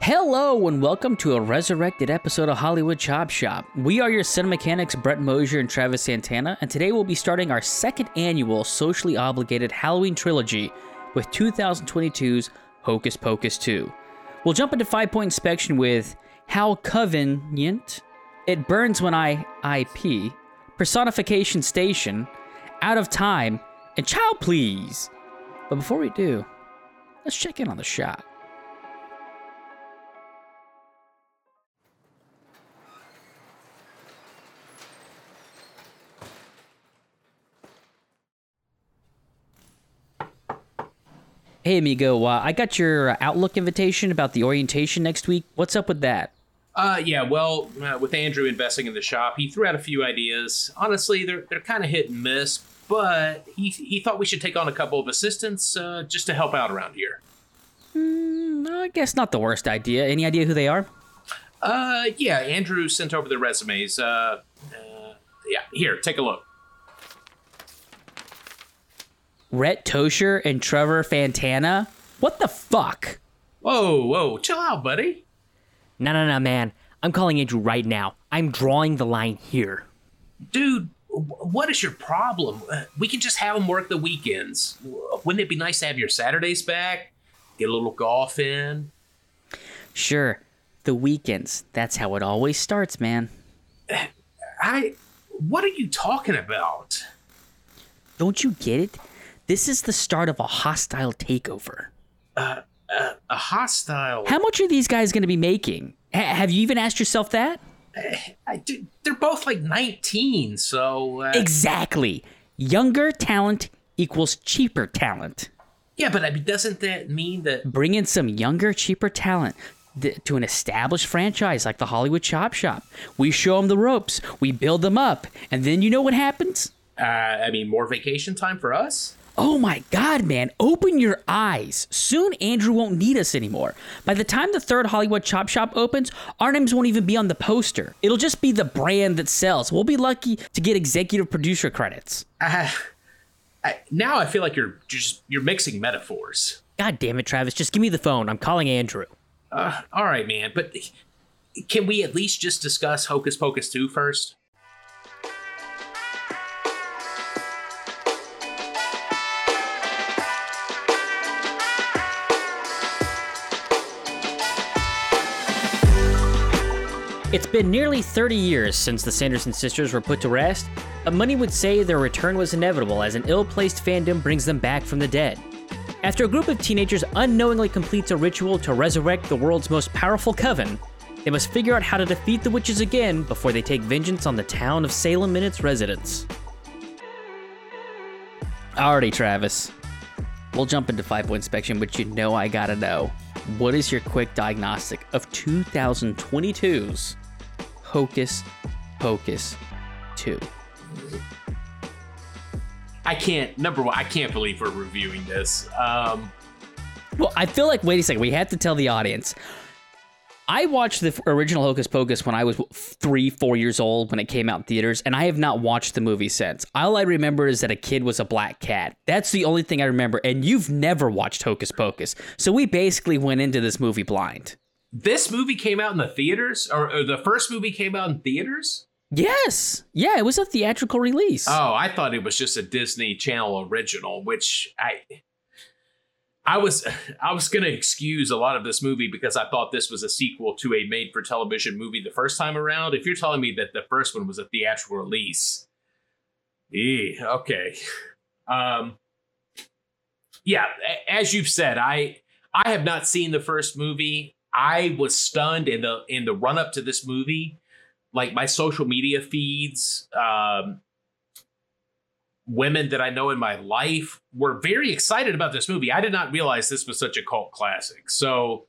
Hello and welcome to a resurrected episode of Hollywood Chop Shop. We are your cinema mechanics, Brett Mosier and Travis Santana, and today we'll be starting our second annual socially obligated Halloween trilogy with 2022's Hocus Pocus 2. We'll jump into five point inspection with How Convenient, It Burns When I IP, Personification Station, Out of Time, and Child Please. But before we do, let's check in on the shot. Hey, amigo, uh, I got your Outlook invitation about the orientation next week. What's up with that? Uh, yeah, well, uh, with Andrew investing in the shop, he threw out a few ideas. Honestly, they're they're kind of hit and miss, but he he thought we should take on a couple of assistants uh, just to help out around here. Mm, I guess not the worst idea. Any idea who they are? Uh, yeah, Andrew sent over the resumes. Uh, uh yeah, here, take a look. Rhett Tosher and Trevor Fantana? What the fuck? Whoa, whoa, chill out, buddy. No, no, no, man. I'm calling Andrew right now. I'm drawing the line here. Dude, what is your problem? Uh, we can just have them work the weekends. Wouldn't it be nice to have your Saturdays back? Get a little golf in? Sure. The weekends. That's how it always starts, man. I. What are you talking about? Don't you get it? This is the start of a hostile takeover. Uh, uh, a hostile. How much are these guys going to be making? H- have you even asked yourself that? I, they're both like 19, so. Uh... Exactly. Younger talent equals cheaper talent. Yeah, but I mean, doesn't that mean that. Bring in some younger, cheaper talent th- to an established franchise like the Hollywood Chop Shop. We show them the ropes, we build them up, and then you know what happens? Uh, I mean, more vacation time for us? Oh my God, man, open your eyes. Soon Andrew won't need us anymore. By the time the third Hollywood Chop Shop opens, our names won't even be on the poster. It'll just be the brand that sells. We'll be lucky to get executive producer credits. Uh, I, now I feel like you're just you're mixing metaphors. God damn it, Travis, just give me the phone. I'm calling Andrew. Uh, all right, man, but can we at least just discuss Hocus Pocus 2 first? It's been nearly 30 years since the Sanderson sisters were put to rest, but many would say their return was inevitable as an ill placed fandom brings them back from the dead. After a group of teenagers unknowingly completes a ritual to resurrect the world's most powerful coven, they must figure out how to defeat the witches again before they take vengeance on the town of Salem and its residents. Alrighty, Travis. We'll jump into five point inspection, but you know I gotta know. What is your quick diagnostic of 2022's Hocus Pocus 2? I can't, number one, I can't believe we're reviewing this. Um, well, I feel like, wait a second, we have to tell the audience. I watched the original Hocus Pocus when I was three, four years old when it came out in theaters, and I have not watched the movie since. All I remember is that a kid was a black cat. That's the only thing I remember, and you've never watched Hocus Pocus. So we basically went into this movie blind. This movie came out in the theaters, or, or the first movie came out in theaters? Yes. Yeah, it was a theatrical release. Oh, I thought it was just a Disney Channel original, which I I was I was gonna excuse a lot of this movie because I thought this was a sequel to a made for television movie the first time around. If you're telling me that the first one was a theatrical release, eh, okay. Um, yeah, as you've said, I I have not seen the first movie. I was stunned in the in the run up to this movie. Like my social media feeds, um, women that I know in my life were very excited about this movie. I did not realize this was such a cult classic. So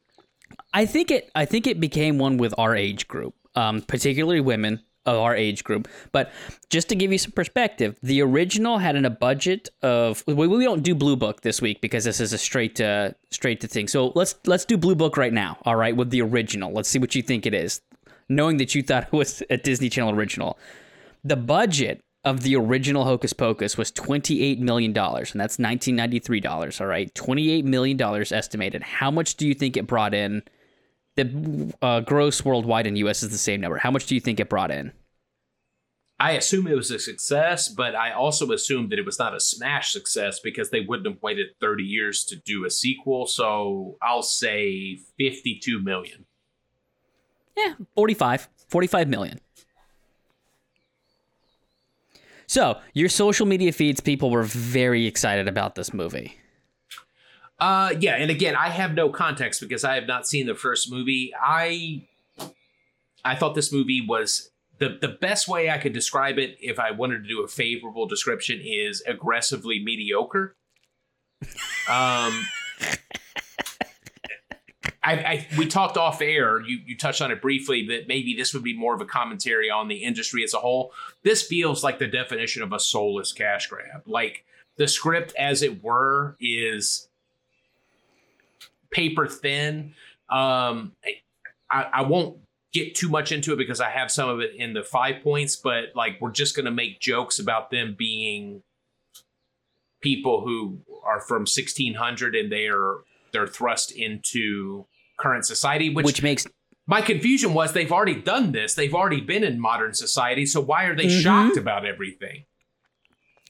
I think it I think it became one with our age group, um, particularly women of our age group. But just to give you some perspective, the original had in a budget of we, we don't do Blue Book this week because this is a straight to straight to thing. So let's let's do Blue Book right now. All right, with the original. Let's see what you think it is. Knowing that you thought it was a Disney Channel original. The budget of the original Hocus Pocus was $28 million, and that's $1993, all right? $28 million estimated. How much do you think it brought in the uh, gross worldwide in US is the same number. How much do you think it brought in? I assume it was a success, but I also assume that it was not a smash success because they wouldn't have waited 30 years to do a sequel. So I'll say 52 million. Yeah, 45. 45 million. So, your social media feeds, people were very excited about this movie. Uh, yeah, and again, I have no context because I have not seen the first movie. I, I thought this movie was the the best way I could describe it, if I wanted to do a favorable description, is aggressively mediocre. Um, I, I, we talked off air. You you touched on it briefly that maybe this would be more of a commentary on the industry as a whole. This feels like the definition of a soulless cash grab. Like the script, as it were, is paper thin. Um, I, I won't get too much into it because I have some of it in the five points, but like we're just gonna make jokes about them being people who are from 1600 and they are they're thrust into current society, which, Which makes my confusion was they've already done this. They've already been in modern society, so why are they Mhm. shocked about everything?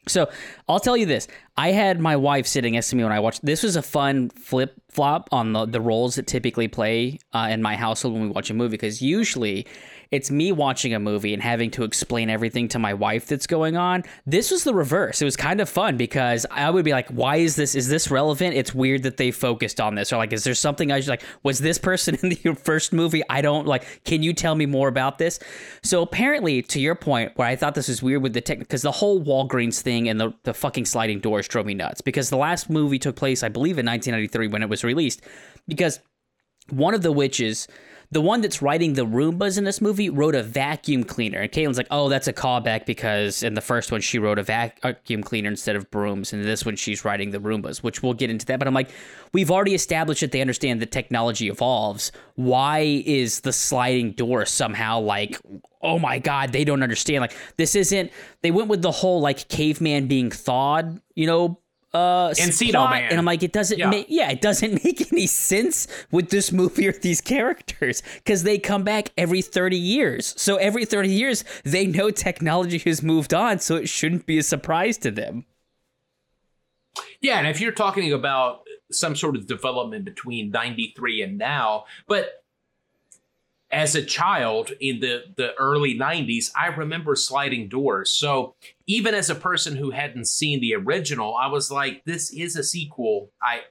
So I'll tell you this: I had my wife sitting next to me when I watched. This was a fun flip flop on the the roles that typically play uh, in my household when we watch a movie. Because usually it's me watching a movie and having to explain everything to my wife that's going on. This was the reverse. It was kind of fun because I would be like, "Why is this? Is this relevant? It's weird that they focused on this." Or like, "Is there something I should like? Was this person in the first movie? I don't like. Can you tell me more about this?" So apparently, to your point, where I thought this was weird with the tech, because the whole Walgreens thing and the the fucking sliding doors drove me nuts. Because the last movie took place, I believe, in 1993 when it was released. Because one of the witches, the one that's riding the Roombas in this movie, rode a vacuum cleaner. And Caitlin's like, oh, that's a callback because in the first one, she rode a vacuum cleaner instead of brooms. And this one, she's riding the Roombas, which we'll get into that. But I'm like, we've already established that they understand that technology evolves. Why is the sliding door somehow like, oh my God, they don't understand? Like, this isn't, they went with the whole like caveman being thawed, you know, uh Encino plot, Man. and I'm like, it doesn't Yeah. make yeah, it doesn't make any sense with this movie or these characters because they come back every 30 years. So every 30 years, they know technology has moved on, so it shouldn't be a surprise to them. Yeah, and if you're talking about some sort of development between 93 and now, but as a child in the, the early 90s, I remember sliding doors. So even as a person who hadn't seen the original, I was like, this is a sequel. I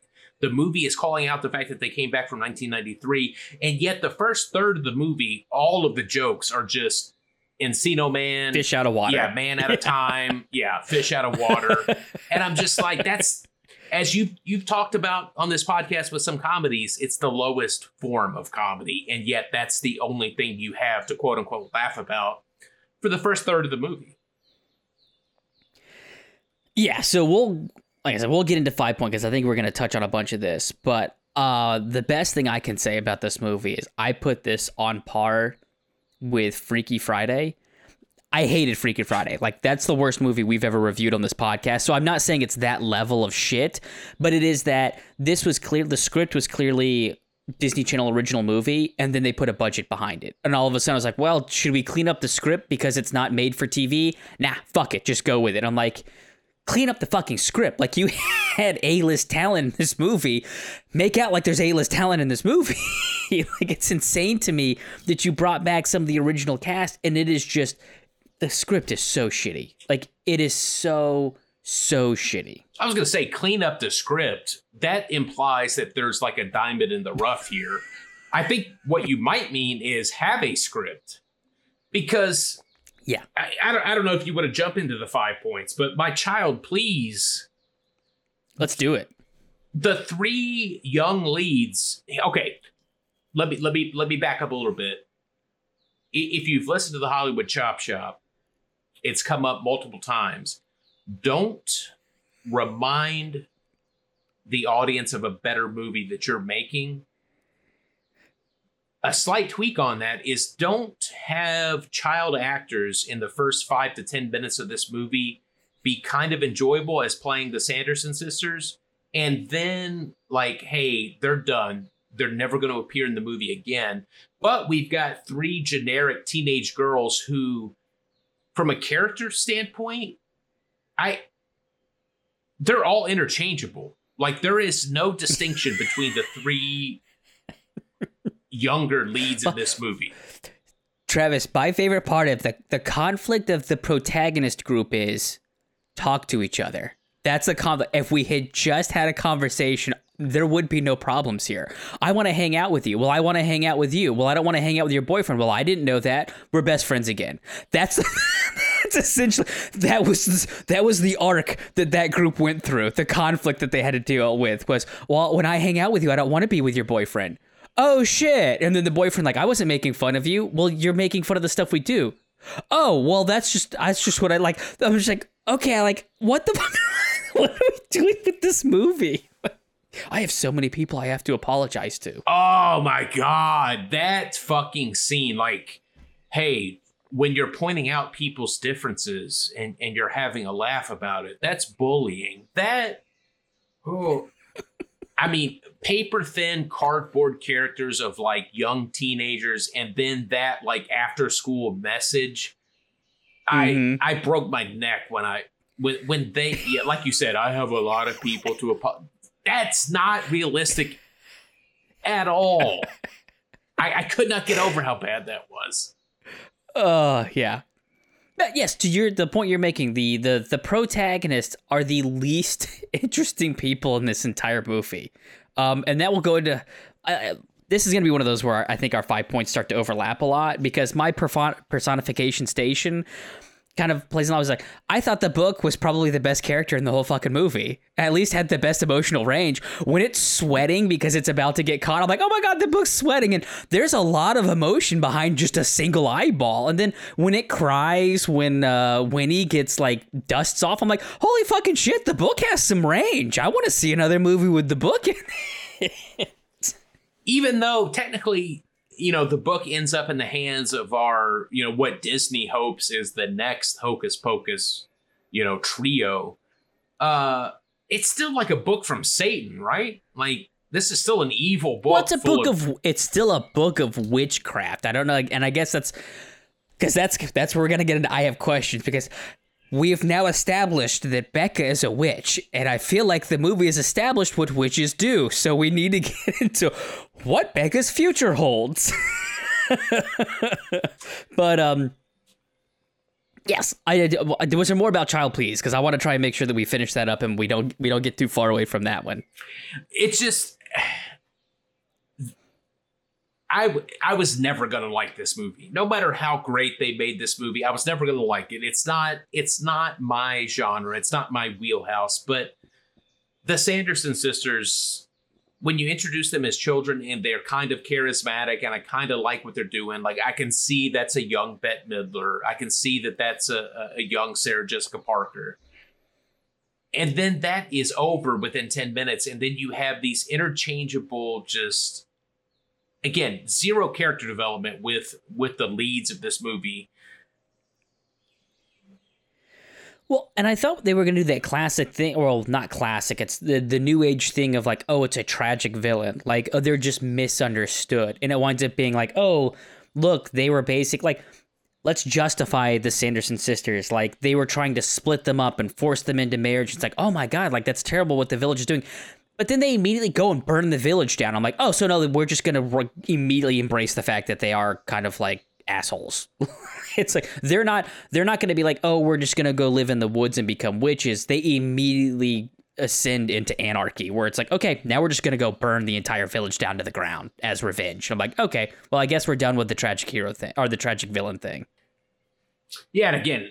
the movie is calling out the fact that they came back from 1993, and yet the first third of the movie, all of the jokes are just Encino Man, Fish out of water. yeah, man at a time. yeah, fish out of water. and I'm just like, that's as you you've talked about on this podcast with some comedies, it's the lowest form of comedy, and yet that's the only thing you have to quote unquote laugh about for the first third of the movie. Yeah, so we'll like I said, we'll get into five point because I think we're gonna touch on a bunch of this. But uh the best thing I can say about this movie is I put this on par with Freaky Friday. I hated Freaky Friday. Like that's the worst movie we've ever reviewed on this podcast. So I'm not saying it's that level of shit, but it is that this was clear the script was clearly Disney Channel original movie and then they put a budget behind it. And all of a sudden I was like, "Well, should we clean up the script because it's not made for TV?" Nah, fuck it, just go with it. I'm like, clean up the fucking script. Like you had A-list talent in this movie. Make out like there's A-list talent in this movie. like it's insane to me that you brought back some of the original cast and it is just the script is so shitty. Like it is so so shitty. I was going to say clean up the script. That implies that there's like a diamond in the rough here. I think what you might mean is have a script because Yeah. I, I, don't, I don't know if you want to jump into the five points, but my child, please Let's do it. the three young leads okay let me let me let me back up a little bit if you've listened to the hollywood chop shop it's come up multiple times. Don't remind the audience of a better movie that you're making. A slight tweak on that is don't have child actors in the first five to ten minutes of this movie be kind of enjoyable as playing the sanderson sisters. And then like hey they're done. They're never going to appear in the movie again. But we've got three generic teenage girls who, from a character standpoint, I they're all interchangeable. Like there is no distinction between the three younger leads in this movie. Travis, my favorite part of the the conflict of the protagonist group is talk to each other. That's the conflict. If we had just had a conversation, there would be no problems here. I want to hang out with you. Well, I want to hang out with you. Well, I don't want to hang out with your boyfriend. Well, I didn't know that. We're best friends again. That's that's essentially that was that was the arc that that group went through. The conflict that they had to deal with was, well, when I hang out with you, I don't want to be with your boyfriend oh shit and then the boyfriend like i wasn't making fun of you well you're making fun of the stuff we do oh well that's just that's just what i like i'm just like okay like what the fuck what are we doing with this movie i have so many people i have to apologize to Oh my god, that fucking scene! Like, hey, when you're pointing out people's differences and and you're having a laugh about it, that's bullying. That, oh, I mean, paper thin cardboard characters of like young teenagers, and then that like after school message. Mhm. I I broke my neck when I when when they yeah, like you said, I have a lot of people to apo- That's not realistic at all. I, I could not get over how bad that was. uh yeah but yes to your the point you're making the the the protagonists are the least interesting people in this entire movie um and that will go into I I- this is going to be one of those where I think our five points start to overlap a lot because my personification station kind of plays. In, I was like, I thought the book was probably the best character in the whole fucking movie. At least had the best emotional range. When it's sweating because it's about to get caught, I'm like, oh my god, the book's sweating, and there's a lot of emotion behind just a single eyeball. And then when it cries, when uh, Winnie gets like dusts off, I'm like, holy fucking shit, the book has some range. I want to see another movie with the book in it. Even though technically, you know, the book ends up in the hands of our, you know, what Disney hopes is the next Hocus Pocus, you know, trio. Uh it's still like a book from Satan, right? Like this is still an evil book. Well, it's a book of, it's still a book of witchcraft. I don't know, and I guess that's because that's that's where we're gonna get into. I have questions because we have now established that Becca is a witch, and I feel like the movie has established what witches do. So we need to get into what Becca's future holds. but um. Yes, I there was there more about Child Please because I want to try and make sure that we finish that up and we don't we don't get too far away from that one. it's just I w- I was never gonna like this movie. No matter how great they made this movie, I was never gonna like it. It's not it's not my genre. It's not my wheelhouse. But the Sanderson sisters, when you introduce them as children and they're kind of charismatic and I kind of like what they're doing, like I can see that's a young Bette Midler. I can see that that's a, a- a young Sarah Jessica Parker and then that is over within 10 minutes and then you have these interchangeable just again zero character development with with the leads of this movie Well, and I thought they were going to do that classic thing, well, not classic. It's the the new age thing of like, oh, it's a tragic villain, like oh, they're just misunderstood, and it winds up being like, oh, look, they were basic like. Let's justify the Sanderson sisters. Like they were trying to split them up and force them into marriage. It's like, oh my god, like that's terrible what the village is doing. But then they immediately go and burn the village down. I'm like, oh, so no, we're just gonna re- immediately embrace the fact that they are kind of like assholes. it's like they're not they're not gonna be like, oh, we're just gonna go live in the woods and become witches. They immediately ascend into anarchy, where it's like, okay, now we're just gonna go burn the entire village down to the ground as revenge. I'm like, okay, well, I guess we're done with the tragic hero thing or the tragic villain thing. yeah and again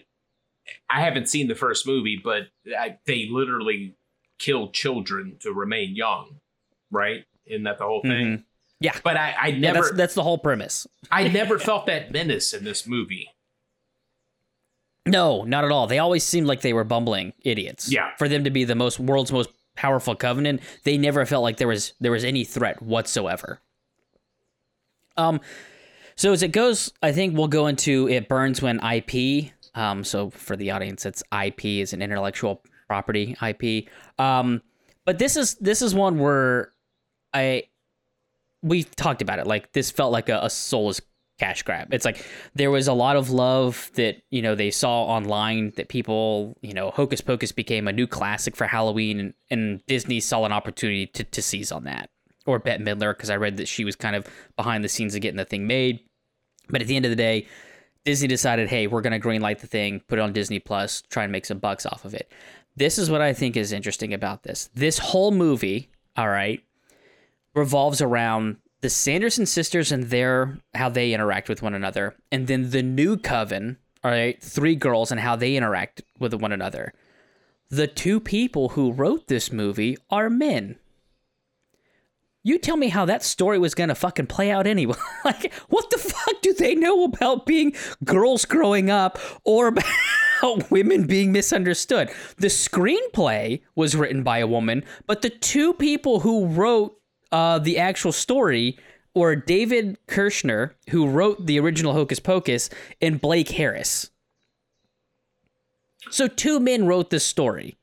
i haven't seen the first movie but I, they literally killed children to remain young right isn't that the whole thing Mhm. Yeah. but i i Yeah, never that's that's the whole premise. i never felt that menace in this movie No, not at all. They always seemed like they were bumbling idiots. Yeah. For them to be the most world's most powerful covenant, they never felt like there was there was any threat whatsoever. Um so as it goes, I think we'll go into it burns when IP. Um so for the audience it's IP is an intellectual property IP. Um but this is this is one where I we've talked about it. Like this felt like a, a soulless cash grab. It's like there was a lot of love that you know they saw online that people you know Hocus Pocus became a new classic for Halloween, and, and Disney saw an opportunity to to seize on that. Or Bette Midler because I read that she was kind of behind the scenes of getting the thing made. But at the end of the day, Disney decided, hey, we're going to greenlight the thing, put it on Disney Plus, try and make some bucks off of it. This is what I think is interesting about this. This whole movie, all right, revolves around the Sanderson sisters and their how they interact with one another, and then the new coven, all right, three girls and how they interact with one another. The two people who wrote this movie are men. You tell me how that story was gonna fucking play out anyway. like, what the fuck do they know about being girls growing up or about women being misunderstood? The screenplay was written by a woman, but the two people who wrote uh, the actual story were David Kirschner, who wrote the original Hocus Pocus, and Blake Harris. So two men wrote this story.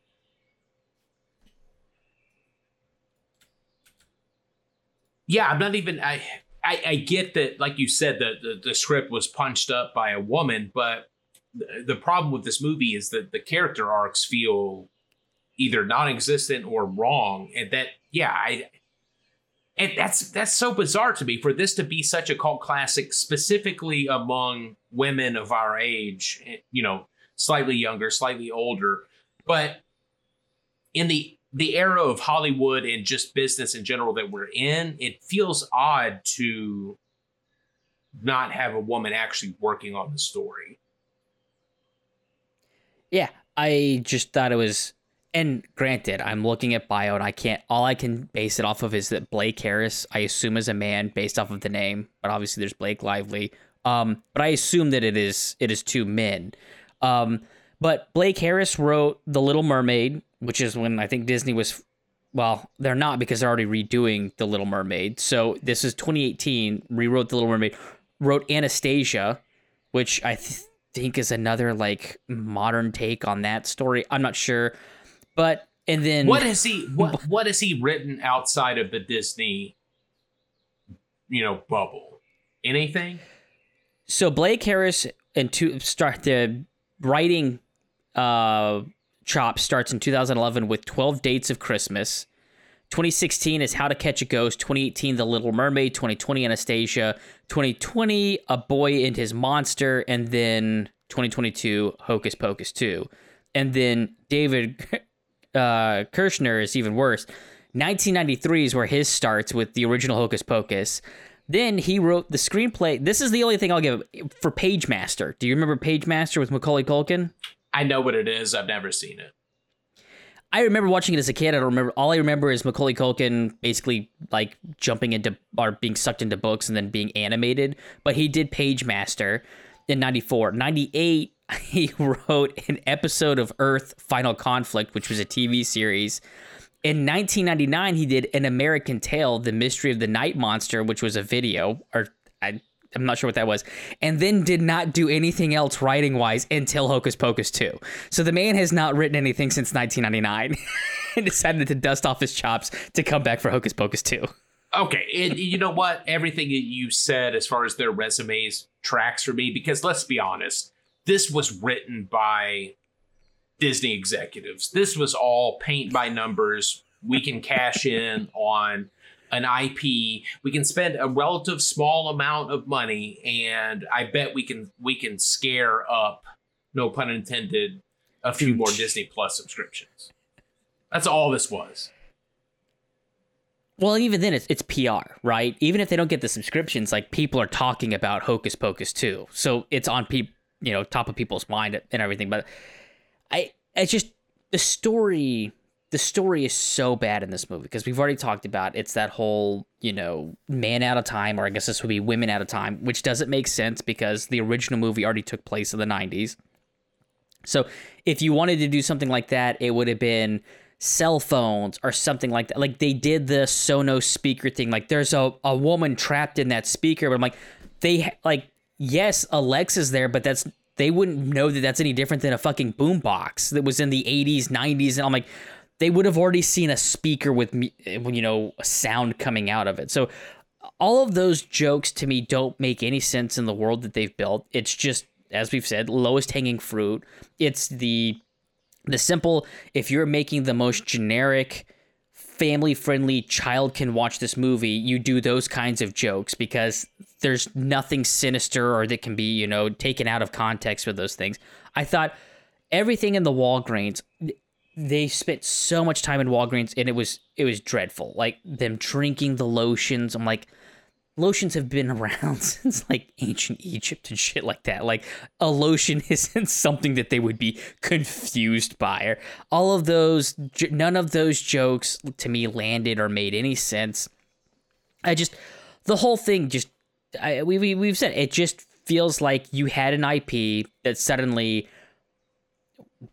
Yeah, I'm not even. I I, I get that, like you said, the, the the script was punched up by a woman, but the, problem with this movie is that the character arcs feel either non-existent or wrong, and that yeah, I and that's that's so bizarre to me for this to be such a cult classic specifically among women of our age eh, you know slightly younger slightly older. But in the the era of hollywood and just business in general that we're in it feels odd to not have a woman actually working on the story yeah i just thought it was and granted, I'm looking at bio and I can't. All I can base it off of is that Blake Harris, I assume, is a man based off of the name, but obviously there's Blake Lively. Um, but I assume that it is it is two men. Um, but Blake Harris wrote The Little Mermaid, which is when I think Disney was. Well, they're not because they're already redoing The Little Mermaid. So this is 2018. Rewrote The Little Mermaid. Wrote Anastasia, which I th- think is another like modern take on that story. I'm not sure. But and then what has he what what has he written outside of the Disney you know bubble? Anything? So Blake Harris and to start the writing uh chop starts in 2011 with 12 dates of Christmas. 2016 is How to Catch a Ghost. 2018, The Little Mermaid. 2020, Anastasia. 2020, A Boy and His Monster. And then 2022, Hocus Pocus 2. And then David uh, Kirschner is even worse. 1993 is where his starts with the original Hocus Pocus. Then he wrote the screenplay. This is the only thing I'll give for Pagemaster. Do you remember Pagemaster with Macaulay Culkin? I know what it is. I've never seen it. I remember watching it as a kid. I don't remember. All I remember is Macaulay Culkin basically like jumping into or being sucked into books and then being animated. But he did Pagemaster in 94. 98, he wrote an episode of Earth Final Conflict, which was a TV series. In 1999, he did An American Tail, The Mystery of the Night Monster, which was a video, or I, I'm not sure what that was, and then did not do anything else writing wise until Hocus Pocus 2. So the man has not written anything since 1999 and decided to dust off his chops to come back for Hocus Pocus 2. Okay, and you know what? Everything that you said as far as their resumes tracks for me because let's be honest, this was written by Disney executives. This was all paint by numbers. We can cash in on an IP. We can spend a relative small amount of money, and I bet we can we can scare up, no pun intended, a few more Disney Plus subscriptions. That's all this was. Well, even then, it's it's PR, right? Even if they don't get the subscriptions, like people are talking about Hocus Pocus too, so it's on people, you know, top of people's mind and everything. But I, it's just the story. The story is so bad in this movie because we've already talked about it's that whole you know man out of time, or I guess this would be women out of time, which doesn't make sense because the original movie already took place in the '90s. So if you wanted to do something like that, it would have been cell phones or something like that. Like they did the Sonos speaker thing. Like there's a, a woman trapped in that speaker, but I'm like, they like, yes, Alexa's there, but that's, they wouldn't know that that's any different than a fucking boombox that was in the 80s, 90s. And I'm like, they would have already seen a speaker with me, you know, a sound coming out of it. So all of those jokes to me don't make any sense in the world that they've built. It's just as we've said, lowest hanging fruit. It's the the simple if you're making the most generic family friendly child can watch this movie, you do those kinds of jokes because there's nothing sinister or that can be, you know, taken out of context with those things. I thought everything in the Walgreens they spent so much time in Walgreens and it was it was dreadful. Like them drinking the lotions. I'm like lotions have been around since like ancient Egypt and shit like that. Like a lotion isn't something that they would be confused by. All of those, none of those jokes to me landed or made any sense. I just, the whole thing just, I, we, we we've said it just feels like you had an IP that suddenly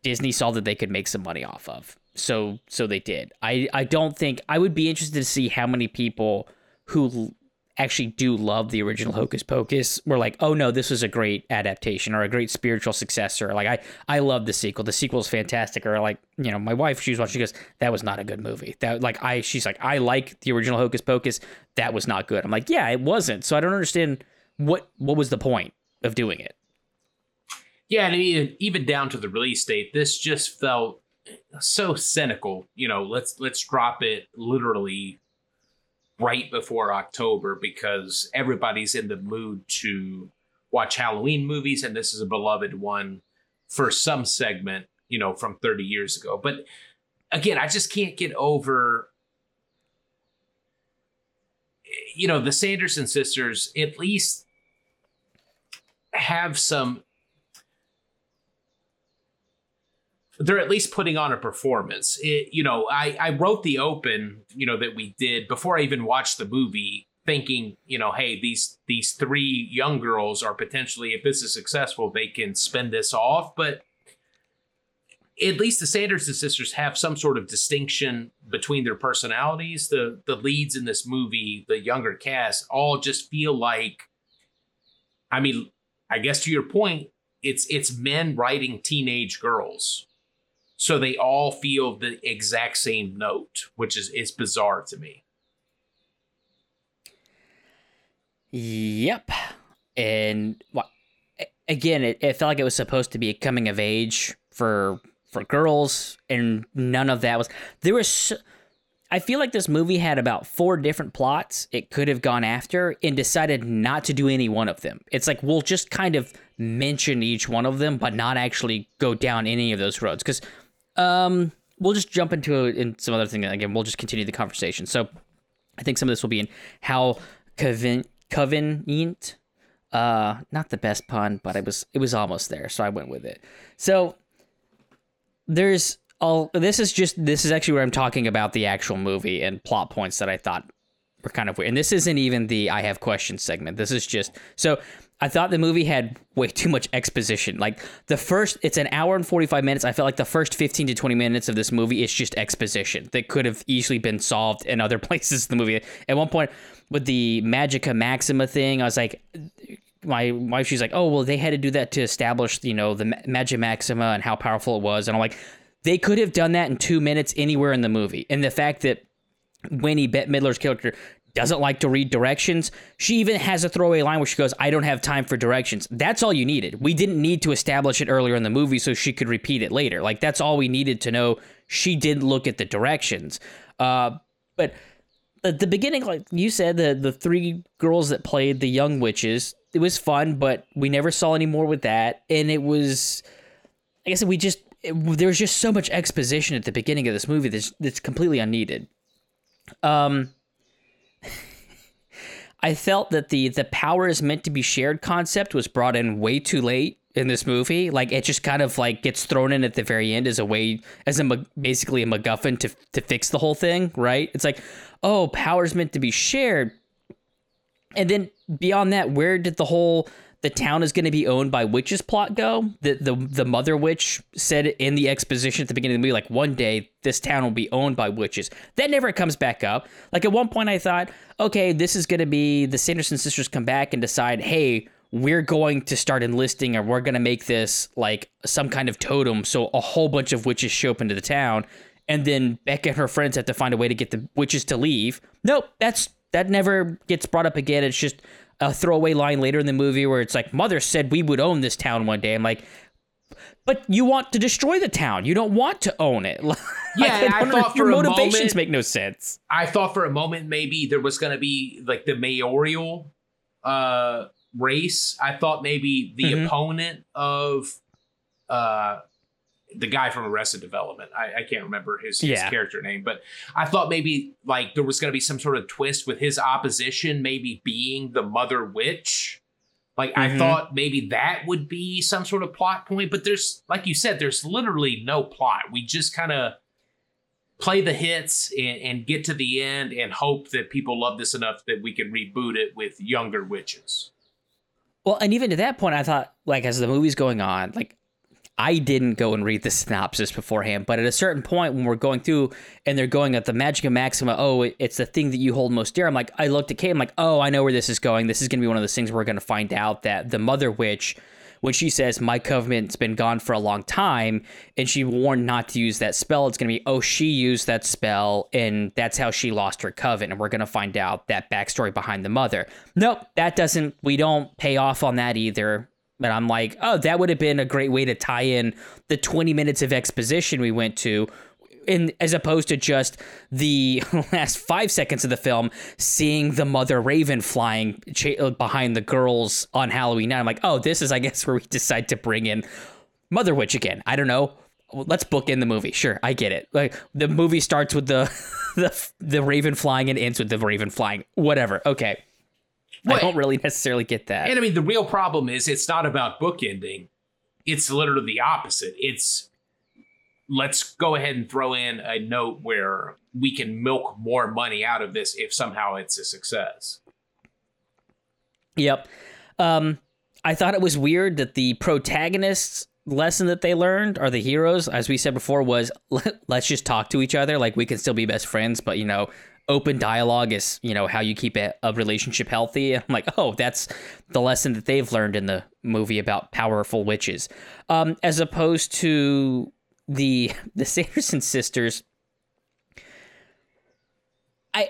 Disney saw that they could make some money off of. So so they did. I I don't think I would be interested to see how many people who actually do love the original Hocus Pocus were like, oh no, this was a great adaptation or a great spiritual successor. Like I, I love the sequel. The sequel is fantastic. Or like, you know, my wife, she was watching, she goes, that was not a good movie. That like I, she's like, I like the original Hocus Pocus. That was not good. I'm like, yeah, it wasn't. So I don't understand what what was the point of doing it. Yeah, and even even down to the release date, this just felt so cynical. You know, let's let's drop it literally right before October because everybody's in the mood to watch Halloween movies, and this is a beloved one for some segment, you know, from 30 years ago. But again, I just can't get over, you know, the Sanderson sisters at least have some they're at least putting on a performance. It, you know, I, I wrote the open, you know, that we did before I even watched the movie, thinking, you know, hey, these these three young girls are potentially, if this is successful, they can spin this off. But at least the Sanderson sisters have some sort of distinction between their personalities. The the leads in this movie, the younger cast, all just feel like I mean, I guess to your point, it's it's men writing teenage girls so they all feel the exact same note, which is is bizarre to me. Yep, and again? It, it felt like it was supposed to be a coming of age for for girls, and none of that was. There was. I feel like this movie had about four different plots it could have gone after and decided not to do any one of them. It's like we'll just kind of mention each one of them, but not actually go down any of those roads. Because um, we'll just jump into in some other thing again. We'll just continue the conversation. So, I think some of this will be in how conven- convenient. Uh, not the best pun, but it was it was almost there, so I went with it. So, there's all. This is just this is actually where I'm talking about the actual movie and plot points that I thought were kind of weird. And this isn't even the I have questions segment. This is just so I thought the movie had way too much exposition. Like the first, it's an hour and 45 minutes. I felt like the first 15 to 20 minutes of this movie is just exposition that could have easily been solved in other places in the movie. At one point, with the Magica Maxima thing, I was like, my wife, she's like, oh, well, they had to do that to establish, you know, the Magica Maxima and how powerful it was. And I'm like, they could have done that in two minutes anywhere in the movie. And the fact that Winnie Bette Midler's character doesn't like to read directions. She even has a throwaway line where she goes, I don't have time for directions. That's all you needed. We didn't need to establish it earlier in the movie so she could repeat it later. Like, that's all we needed to know. She didn't look at the directions. Uh, but at the beginning, like you said, the, the three girls that played the young witches, it was fun, but we never saw any more with that. And it was, like I said, we just, it, there's just so much exposition at the beginning of this movie that's, that's completely unneeded. Um, I felt that the the power is meant to be shared concept was brought in way too late in this movie. Like it just kind of like gets thrown in at the very end as a way as a basically a MacGuffin to to fix the whole thing, right? It's like, oh, power's meant to be shared, and then beyond that, where did the whole the town is going to be owned by witches plot go. The, the the mother witch said in the exposition at the beginning of the movie, like one day this town will be owned by witches. That never comes back up. Like at one point, I thought, okay, this is going to be the Sanderson sisters come back and decide, hey, we're going to start enlisting, or we're going to make this like some kind of totem, so a whole bunch of witches show up into the town, and then Becca and her friends have to find a way to get the witches to leave. Nope, that's that never gets brought up again. It's just a throwaway line later in the movie where it's like, "Mother said we would own this town one day." I'm like, but you want to destroy the town. You don't want to own it. like, Yeah, I don't- thought your for a motivations moment- make no sense. I thought for a moment maybe there was going to be like the mayoral uh, race. I thought maybe the Mhm. opponent of uh, the guy from Arrested Development. I, I can't remember his, his Yeah. character name, but I thought maybe like there was going to be some sort of twist with his opposition, maybe being the Mother Witch. Like I Mhm. thought maybe that would be some sort of plot point, but there's like you said, there's literally no plot. We just kind of play the hits and, and get to the end and hope that people love this enough that we can reboot it with younger witches. Well, and even to that point, I thought, like, as the movie's going on, like, I didn't go and read the synopsis beforehand, but at a certain point when we're going through and they're going at the Magica Maxima, oh, it's the thing that you hold most dear. I'm like, I looked at Kate, I'm like, oh, I know where this is going. This is going to be one of those things we're going to find out that the Mother Witch, when she says, my covenant's been gone for a long time, and she warned not to use that spell, it's going to be, oh, she used that spell, and that's how she lost her covenant. And we're going to find out that backstory behind the Mother. Nope, that doesn't, we don't pay off on that either. But I'm like, oh, that would have been a great way to tie in the 20 minutes of exposition we went to, in as opposed to just the last five seconds of the film seeing the mother raven flying cha- uh, behind the girls on Halloween night. I'm like, oh, this is, I guess, where we decide to bring in Mother Witch again. I don't know. Let's book in the movie. Sure, I get it. Like the movie starts with the the the raven flying and ends with the raven flying. Whatever. Okay. I don't really necessarily get that. And I mean, the real problem is it's not about bookending. It's literally the opposite. It's let's go ahead and throw in a note where we can milk more money out of this if somehow it's a success. Yep. Um, I thought it was weird that the protagonists' lesson that they learned are the heroes, as we said before, was let's just talk to each other. Like we can still be best friends, but you know, open dialogue is you know how you keep a, a relationship healthy. I'm like, oh, that's the lesson that they've learned in the movie about powerful witches, um, as opposed to the the Sanderson sisters. I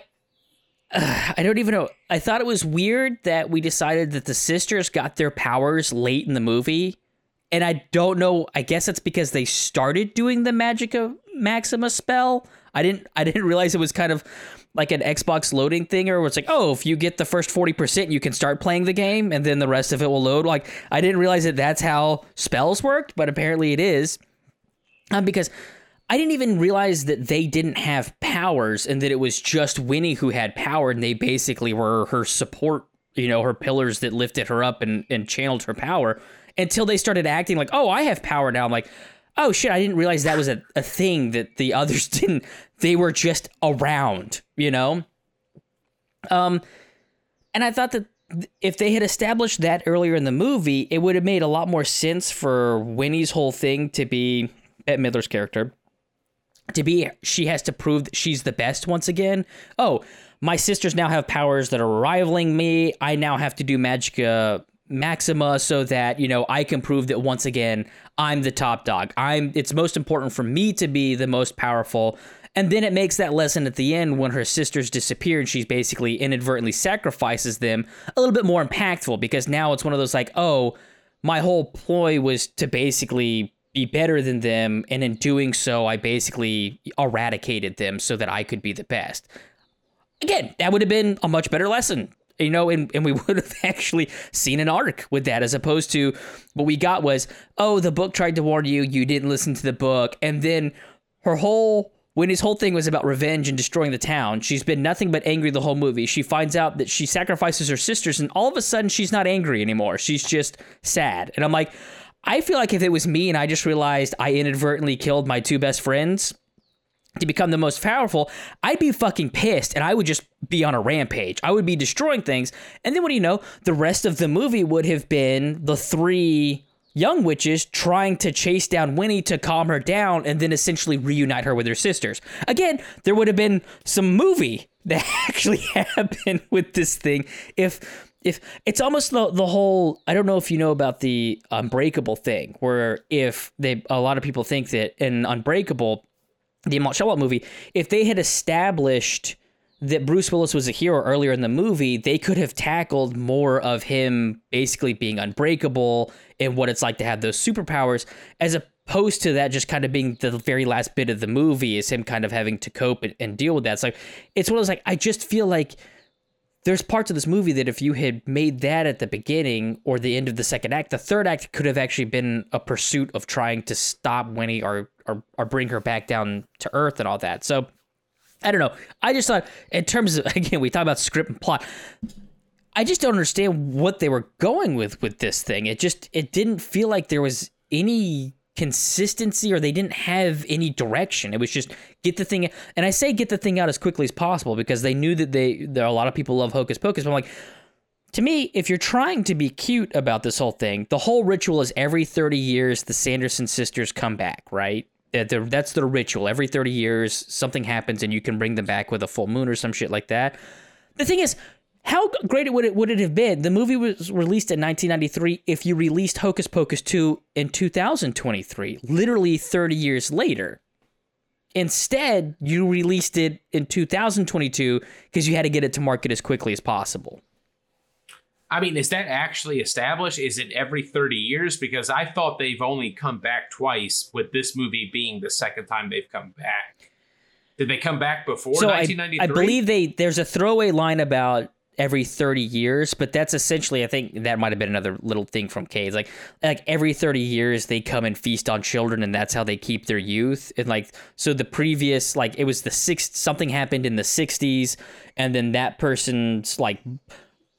I don't even know. I thought it was weird that we decided that the sisters got their powers late in the movie. And I don't know. I guess it's because they started doing the Magica Maxima spell. I didn't I didn't realize it was kind of like an Xbox loading thing or it's like, "Oh, if you get the first 40%, you can start playing the game and then the rest of it will load." Like I didn't realize that that's how spells worked, but apparently it is. Um, because I didn't even realize that they didn't have powers and that it was just Winnie who had power and they basically were her support, you know, her pillars that lifted her up and, and channeled her power until they started acting like, oh, I have power now. I'm like, oh shit, I didn't realize that was a, a thing that the others didn't. They were just around, you know? Um, and I thought that if they had established that earlier in the movie, it would have made a lot more sense for Winnie's whole thing to be Bette Midler's character to be she has to prove that she's the best once again. Oh, my sisters now have powers that are rivaling me. I now have to do Magica Maxima so that, you know, I can prove that once again I'm the top dog. I'm it's most important for me to be the most powerful. And then it makes that lesson at the end when her sisters disappear and she's basically inadvertently sacrifices them a little bit more impactful because now it's one of those like, oh, my whole ploy was to basically be better than them and in doing so i basically eradicated them so that i could be the best. Again that would have been a much better lesson you know and, and we would have actually seen an arc with that as opposed to what we got was oh the book tried to warn you you didn't listen to the book and then her whole Winnie's whole thing was about revenge and destroying the town, she's been nothing but angry the whole movie. She finds out that she sacrifices her sisters, and all of a sudden, she's not angry anymore. She's just sad. And I'm like, I feel like if it was me and I just realized I inadvertently killed my two best friends to become the most powerful, I'd be fucking pissed and I would just be on a rampage. I would be destroying things. And then what do you know? The rest of the movie would have been the three young witches trying to chase down Winnie to calm her down and then essentially reunite her with her sisters. Again, there would have been some movie that actually happened with this thing if if it's almost the the whole I don't know if you know about the unbreakable thing where if they a lot of people think that in unbreakable the Shyamalan movie if they had established that Bruce Willis was a hero earlier in the movie, they could have tackled more of him basically being unbreakable and what it's like to have those superpowers, as opposed to that just kind of being the very last bit of the movie is him kind of having to cope and, and deal with that. It's like it's one of those like I just feel like there's parts of this movie that if you had made that at the beginning or the end of the second act, the third act could have actually been a pursuit of trying to stop Winnie or or, or bring her back down to earth and all that. So I don't know. I just thought, in terms of again, we talk about script and plot. I just don't understand what they were going with with this thing. It just it didn't feel like there was any consistency or they didn't have any direction. It was just get the thing and I say get the thing out as quickly as possible because they knew that they there are a lot of people love Hocus Pocus, but I'm like to me, if you're trying to be cute about this whole thing, the whole ritual is every 30 years the Sanderson sisters come back, right? That's the ritual. Every 30 years, something happens and you can bring them back with a full moon or some shit like that. The thing is, how great would it would it have been? The movie was released in 1993. If you released Hocus Pocus 2 in 2023, literally 30 years later, instead you released it in 2022 because you had to get it to market as quickly as possible. I mean, is that actually established? Is it every 30 years? Because I thought they've only come back twice, with this movie being the second time they've come back. Did they come back before so 1993? I, I believe they there's a throwaway line about every 30 years, but that's essentially I think that might have been another little thing from. It's like like every 30 years they come and feast on children and that's how they keep their youth. And like so the previous like it was the sixth something happened in the 60s and then that person's like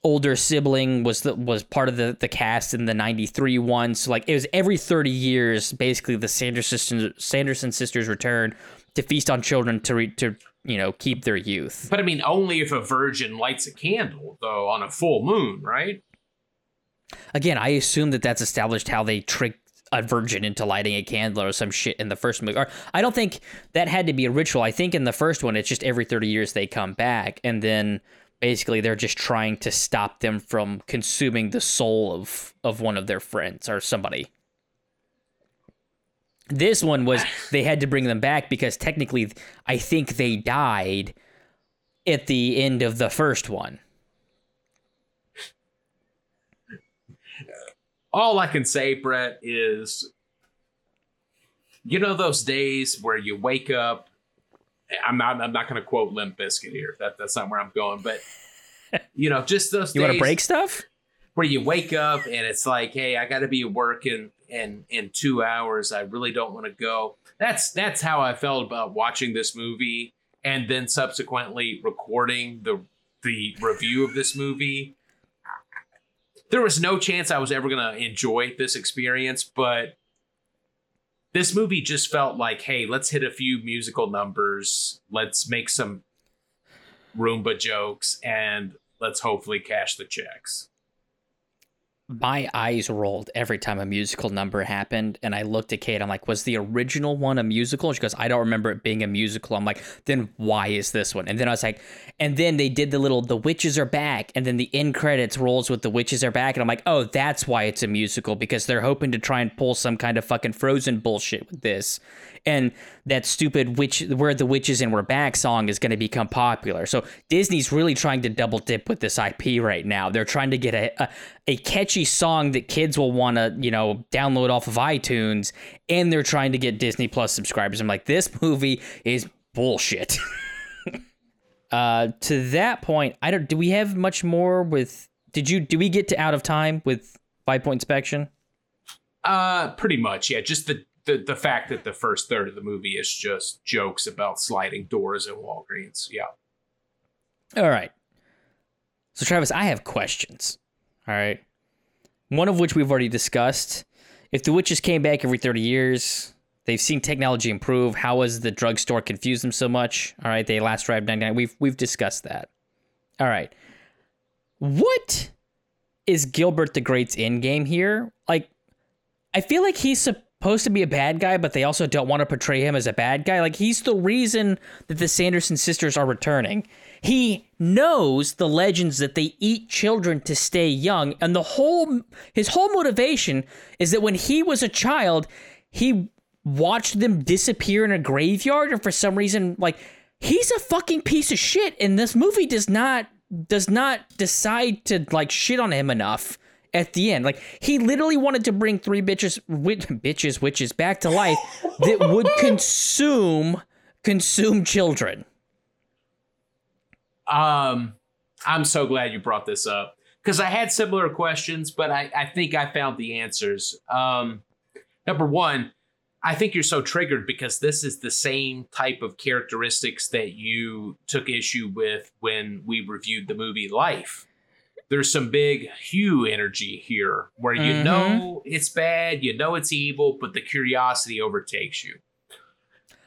older sibling was the, was part of the, the cast in the 93 one so like it was every 30 years basically the sanderson sanderson sisters return to feast on children to re, to you know keep their youth but i mean only if a virgin lights a candle though on a full moon right again i assume that that's established how they trick a virgin into lighting a candle or some shit in the first movie. Or I don't think that had to be a ritual. I think in the first one, it's just every 30 years they come back. And then basically they're just trying to stop them from consuming the soul of of one of their friends or somebody. This one was they had to bring them back because technically I think they died at the end of the first one. All I can say, Brett, is you know those days where you wake up I'm not I'm not going to quote Limp Bizkit here. That that's not where I'm going. But you know, just those. you want to break stuff? Where you wake up and it's like, hey, I got to be working in in two hours. I really don't want to go. That's that's how I felt about watching this movie and then subsequently recording the the review of this movie. There was no chance I was ever going to enjoy this experience, but this movie just felt like, hey, let's hit a few musical numbers, let's make some Roomba jokes, and let's hopefully cash the checks my eyes rolled every time a musical number happened and i looked at kate i'm like was the original one a musical? She goes i don't remember it being a musical. I'm like then why is this one? And then i was like and then they did the little the witches are back and then the end credits rolls with the witches are back and i'm like oh that's why it's a musical because they're hoping to try and pull some kind of fucking frozen bullshit with this. And that stupid witch where the witches and we're back song is going to become popular. So disney's really trying to double dip with this ip right now. They're trying to get a, a, a catchy song that kids will want to you know download off of itunes and they're trying to get disney plus subscribers. I'm like this movie is bullshit. Uh to that point i don't do we have much more with did you do we get to out of time with five point inspection? Uh pretty much yeah. Just the the the fact that the first third of the movie is just jokes about sliding doors in Walgreens. Yeah. All right. So Travis, I have questions. All right. One of which we've already discussed. If the witches came back every 30 years, they've seen technology improve. How has the drugstore confused them so much? All right, they last drive 99. We've we've discussed that. All right. What is Gilbert the Great's end game here? Like I feel like he's supposed to be a bad guy, but they also don't want to portray him as a bad guy. Like he's the reason that the Sanderson sisters are returning. He knows the legends that they eat children to stay young, and the whole his whole motivation is that when he was a child, he watched them disappear in a graveyard, and for some reason, like he's a fucking piece of shit, and this movie does not does not decide to like shit on him enough at the end. Like he literally wanted to bring three bitches, wit- bitches, witches back to life that would consume consume children. Um, I'm so glad you brought this up because I had similar questions, but I, I think I found the answers. Um, number one, I think you're so triggered because this is the same type of characteristics that you took issue with when we reviewed the movie Life. There's some big Hugh energy here where you Mhm. know it's bad, you know it's evil, but the curiosity overtakes you.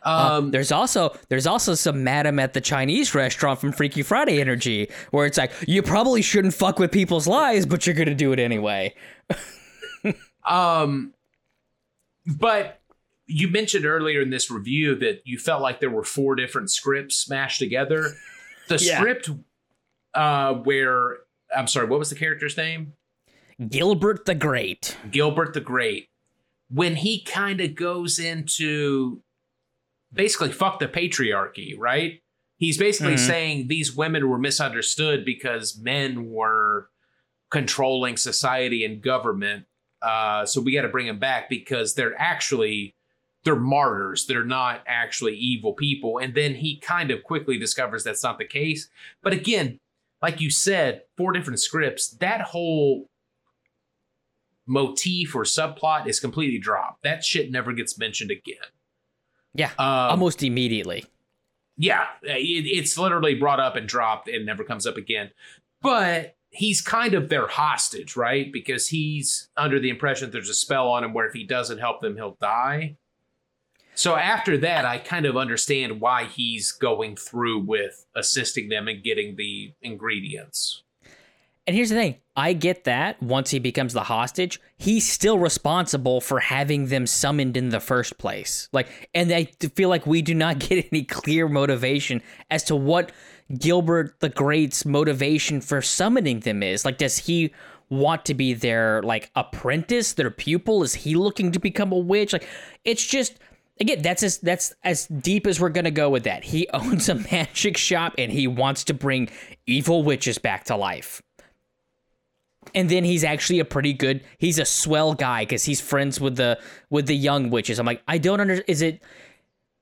Uh, Um, there's also there's also some madam at the Chinese restaurant from Freaky Friday energy where it's like you probably shouldn't fuck with people's lives, but you're gonna do it anyway. Um, but you mentioned earlier in this review that you felt like there were four different scripts smashed together. The Yeah. script uh, where I'm sorry, what was the character's name? Gilbert the Great. Gilbert the Great. When he kind of goes into basically fuck the patriarchy, right? He's basically Mhm. saying these women were misunderstood because men were controlling society and government. Uh, so we got to bring them back because they're actually they're martyrs. They're not actually evil people. And then he kind of quickly discovers that's not the case. But again, like you said, four different scripts. That whole motif or subplot is completely dropped. That shit never gets mentioned again. Yeah, Um, almost immediately. yeah, it, it's literally brought up and dropped and never comes up again. But he's kind of their hostage, right? Because he's under the impression there's a spell on him where if he doesn't help them, he'll die. So after that, I kind of understand why he's going through with assisting them and getting the ingredients. And here's the thing I get that once he becomes the hostage, he's still responsible for having them summoned in the first place. Like, and I feel like we do not get any clear motivation as to what Gilbert the Great's motivation for summoning them is. Like, does he want to be their like apprentice, their pupil? Is he looking to become a witch? Like, it's just again that's as that's as deep as we're gonna go with that. He owns a magic shop and he wants to bring evil witches back to life. And then he's actually a pretty good he's a swell guy because he's friends with the with the young witches. I'm like i don't under is it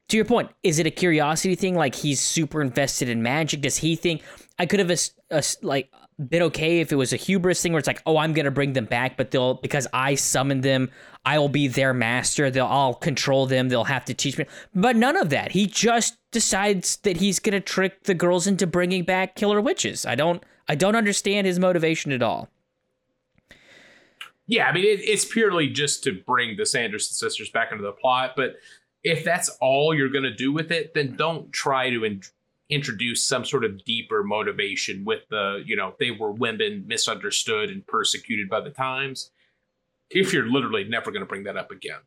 to your point is it a curiosity thing? Like he's super invested in magic. Does he think i could have a, a, like been okay if it was a hubris thing where it's like oh i'm gonna bring them back but they'll because i summoned them i will be their master. They'll all control them. They'll have to teach me. But none of that. He just decides that he's gonna trick the girls into bringing back killer witches. I don't i don't understand his motivation at all. Yeah, I mean, it, it's purely just to bring the Sanderson sisters back into the plot. But if that's all you're going to do with it, then don't try to introduce some sort of deeper motivation with the, you know, they were women misunderstood and persecuted by the times. If you're literally never going to bring that up again.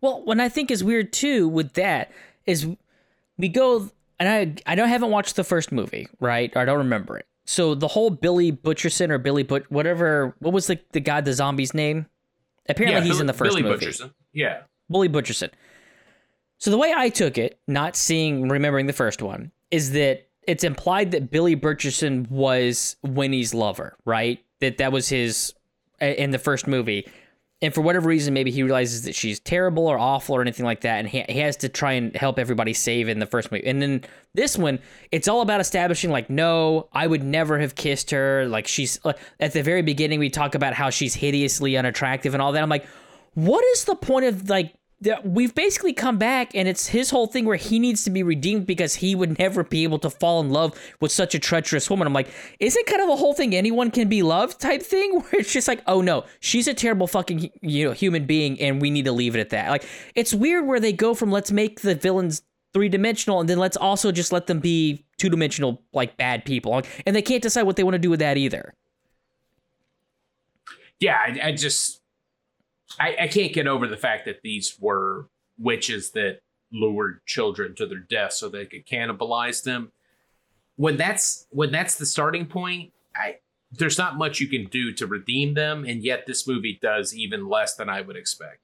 Well, what I think is weird too with that is we go and I I don't haven't watched the first movie, right? I don't remember it. So the whole Billy Butcherson or Billy But whatever what was the the guy the zombie's name? Apparently yeah, he's Billy- in the first Billy movie. Butcherson. Yeah. Billy Butcherson. So the way I took it, not seeing remembering the first one, is that it's implied that Billy Butcherson was Winnie's lover, right? That that was his in the first movie. And for whatever reason, maybe he realizes that she's terrible or awful or anything like that, and he, he has to try and help everybody save in the first movie. And then this one, it's all about establishing like, no, I would never have kissed her. Like she's like, at the very beginning, we talk about how she's hideously unattractive and all that. I'm like, what is the point of like we've basically come back and it's his whole thing where he needs to be redeemed because he would never be able to fall in love with such a treacherous woman. I'm like, isn't kind of the whole thing anyone can be loved type thing where it's just like, oh no, she's a terrible fucking you know human being and we need to leave it at that. Like it's weird where they go from let's make the villains three dimensional and then let's also just let them be two dimensional like bad people and they can't decide what they want to do with that either. Yeah, I, I just I, I can't get over the fact that these were witches that lured children to their death so they could cannibalize them. When that's when that's the starting point, I there's not much you can do to redeem them, and yet this movie does even less than I would expect.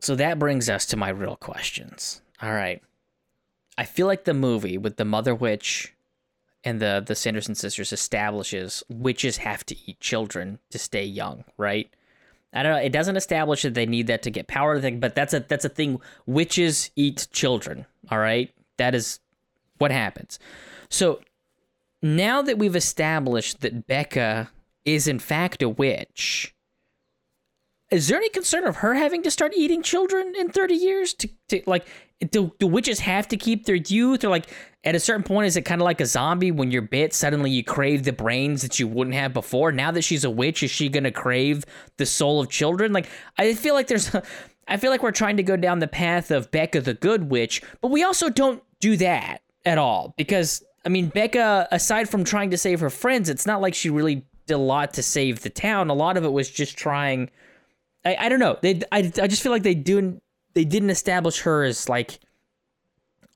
So that brings us to my real questions. All right. I feel like the movie with the Mother Witch and the the Sanderson sisters establishes witches have to eat children to stay young, right? I don't know. It doesn't establish that they need that to get power thing, but that's a that's a thing. Witches eat children. All right, that is what happens. So now that we've established that Becca is in fact a witch, is there any concern of her having to start eating children in 30 years to, to like do, do witches have to keep their youth? Or like at a certain point is it kind of like a zombie when you're bit suddenly you crave the brains that you wouldn't have before? Now that she's a witch is she going to crave the soul of children? Like i feel like there's i feel like we're trying to go down the path of becca the good witch but we also don't do that at all because i mean becca aside from trying to save her friends it's not like she really did a lot to save the town. A lot of it was just trying I, I don't know. They I, I just feel like they do they didn't establish her as like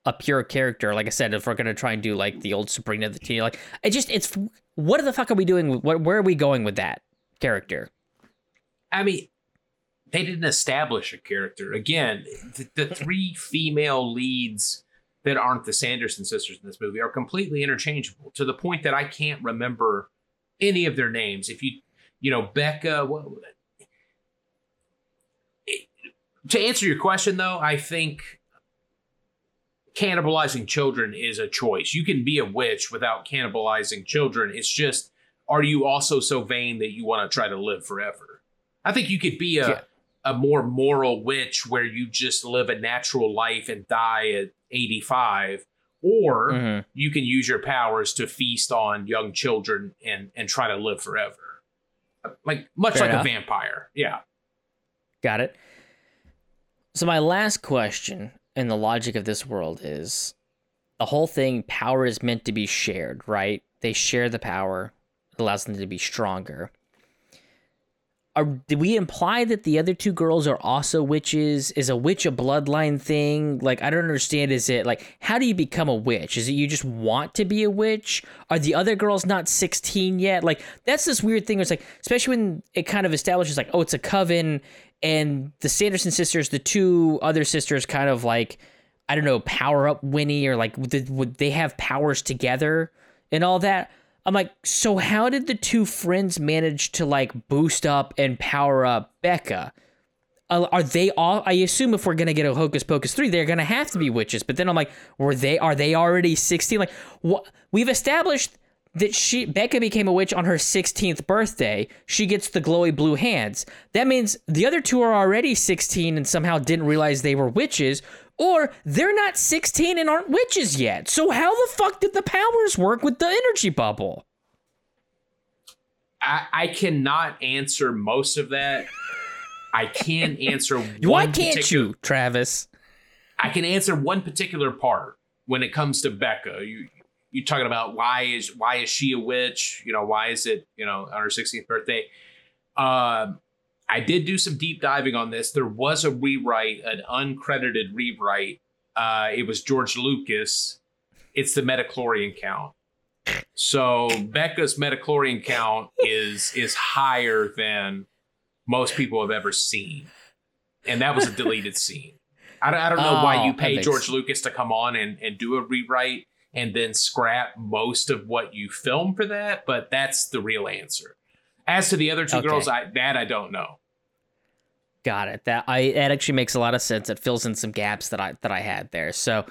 a pure character. Like I said, if we're gonna try and do like the old Sabrina the teen, like it just it's what the fuck are we doing? What where are we going with that character? I mean, they didn't establish a character. Again, the, the three female leads that aren't the Sanderson sisters in this movie are completely interchangeable to the point that I can't remember any of their names. If you, you know, Becca, what, to answer your question though, I think cannibalizing children is a choice. You can be a witch without cannibalizing children. It's just are you also so vain that you want to try to live forever? I think you could be a yeah. a more moral witch where you just live a natural life and die at 85 or mm-hmm. you can use your powers to feast on young children and and try to live forever. Like much Fair like enough. a vampire. Yeah. Got it. So my last question in the logic of this world is the whole thing power is meant to be shared, right? They share the power, it allows them to be stronger. Are, did we imply that the other two girls are also witches? Is a witch a bloodline thing? Like, I don't understand. Is it like, how do you become a witch? Is it you just want to be a witch? Are the other girls not 16 yet? Like, that's this weird thing. Where it's like, especially when it kind of establishes, like, oh, it's a coven and the Sanderson sisters, the two other sisters, kind of like I don't know, power up Winnie or like would, they have powers together and all that? I'm like, so how did the two friends manage to like boost up and power up Becca? Uh, are they all? I assume if we're gonna get a Hocus Pocus three, they're gonna have to be witches. But then I'm like, were they? Are they already 16? Like, what? We've established that she Becca became a witch on her 16th birthday. She gets the glowy blue hands. That means the other two are already 16 and somehow didn't realize they were witches, or they're not 16 and aren't witches yet. So how the fuck did the powers work with the energy bubble? I, I cannot answer most of that. I can answer. Why can't particular, you, Travis? I can answer one particular part when it comes to Becca. You you talking about why is why is she a witch? You know, why is it you know on her 16th birthday? Uh, I did do some deep diving on this. There was a rewrite, an uncredited rewrite. Uh, it was George Lucas. It's the Midi-chlorian count. So Becca's Midi-chlorian count is is higher than most people have ever seen, and that was a deleted scene. I don't, I don't know oh, why you pay George Lucas to come on and, and do a rewrite and then scrap most of what you film for that, but that's the real answer. As to the other two okay. girls, I that I don't know. Got it. That I that actually makes a lot of sense. It fills in some gaps that I that I had there. So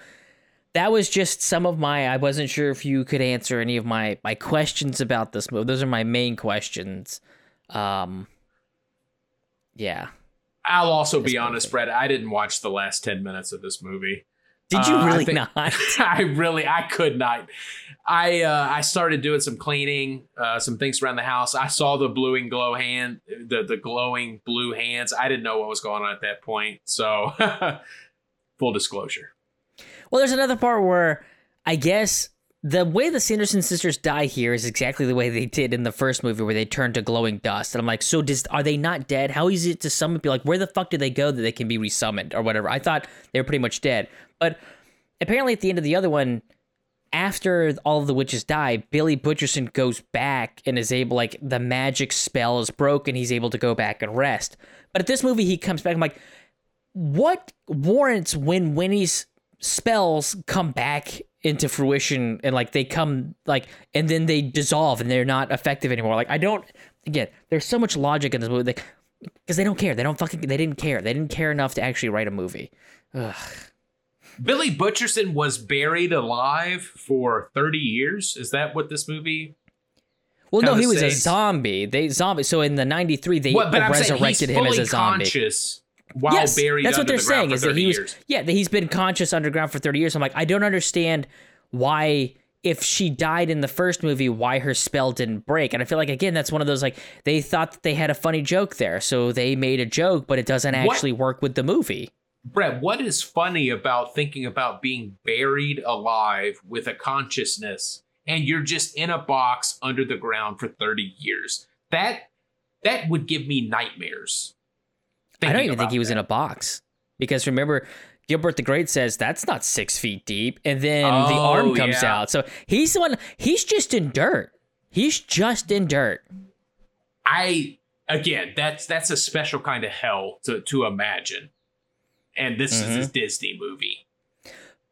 that was just some of my I wasn't sure if you could answer any of my my questions about this movie. Those are my main questions. Um yeah. I'll also be honest, Brett. I didn't watch the last 10 minutes of this movie. Did you uh, really think, not? I really, I could not. I uh, I started doing some cleaning, uh, some things around the house. I saw the bluing glow hand, the the glowing blue hands. I didn't know what was going on at that point. So, full disclosure. Well, there's another part where I guess the way the Sanderson sisters die here is exactly the way they did in the first movie, where they turn to glowing dust. And I'm like, so does are they not dead? How easy to summon? Be like, where the fuck did they go that they can be resummoned or whatever? I thought they were pretty much dead. But apparently, at the end of the other one, after all of the witches die, Billy Butcherson goes back and is able, like, the magic spell is broken. He's able to go back and rest. But at this movie, he comes back. I'm like, what warrants when Winnie's spells come back into fruition and like they come like and then they dissolve and they're not effective anymore. Like I don't again, there's so much logic in this movie like because they don't care. They don't fucking they didn't care. They didn't care enough to actually write a movie. Ugh. Billy Butcherson was buried alive for 30 years. Is that what this movie? Well, no, he was a zombie. They zombie. So in the '93, they Well, but saying resurrected him as a zombie. conscious while yes, buried that's what they're the saying is that he was, yeah that he's been conscious underground for 30 years i'm like i don't understand why if she died in the first movie why her spell didn't break and i feel like again that's one of those like they thought that they had a funny joke there so they made a joke but it doesn't What- actually work with the movie Brett, what is funny about thinking about being buried alive with a consciousness and you're just in a box under the ground for 30 years? That that would give me nightmares. I don't even think he was that. in a box because remember gilbert the great says that's not six feet deep and then the Oh, arm comes yeah. out so he's the one he's just in dirt he's just in dirt I again, that's that's a special kind of hell to to imagine. And this Mm-hmm. is a Disney movie.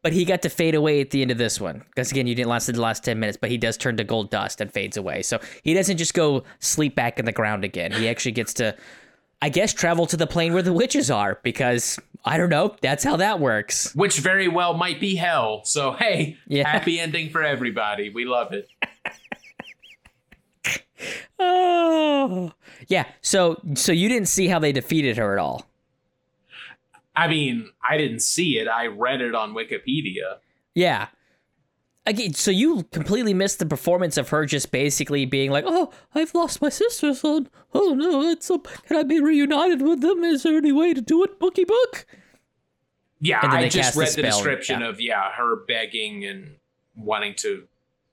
But he got to fade away at the end of this one. Because again, you didn't last the last 10 minutes, but he does turn to gold dust and fades away. So he doesn't just go sleep back in the ground again. He actually gets to, I guess, travel to the plane where the witches are because, I don't know, that's how that works. Which very well might be hell. So hey, Yeah. happy ending for everybody. We love it. Oh. Yeah. So, so you didn't see how they defeated her at all. I mean, I didn't see it. I read it on Wikipedia. Yeah. Again, so you completely missed the performance of her just basically being like, "Oh, I've lost my sister, son. Oh no, it's a, can I be reunited with them? Is there any way to do it, bookie book?" Yeah, And then I just cast the read the, description yeah. of yeah, her begging and wanting to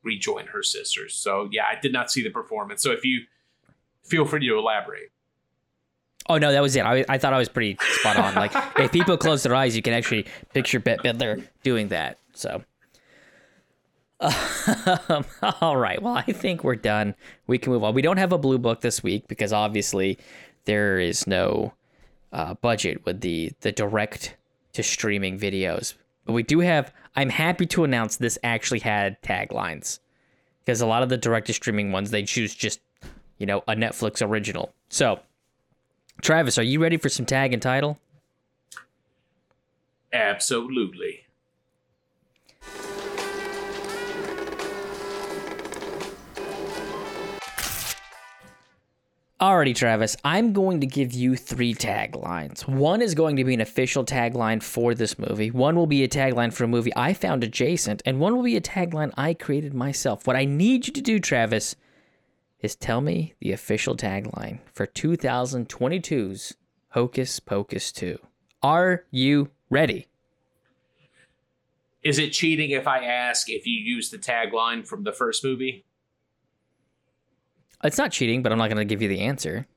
rejoin her sisters. So yeah, I did not see the performance. So if you feel free to elaborate. Oh no, that was it. I, I thought I was pretty spot on. Like if people close their eyes, you can actually picture Bette Midler doing that. So, um, all right. Well, I think we're done. We can move on. We don't have a blue book this week because obviously there is no uh, budget with the the direct to streaming videos. But we do have. I'm happy to announce this actually had taglines because a lot of the direct to streaming ones they choose just you know a Netflix original. So. Travis, are you ready for some tag and title? Absolutely. Alrighty, Travis, I'm going to give you three taglines. One is going to be an official tagline for this movie, one will be a tagline for a movie I found adjacent, and one will be a tagline I created myself. What I need you to do, Travis, is tell me the official tagline for 2022's Hocus Pocus 2. Are you ready? Is it cheating if I ask if you use the tagline from the first movie? It's not cheating, but I'm not going to give you the answer.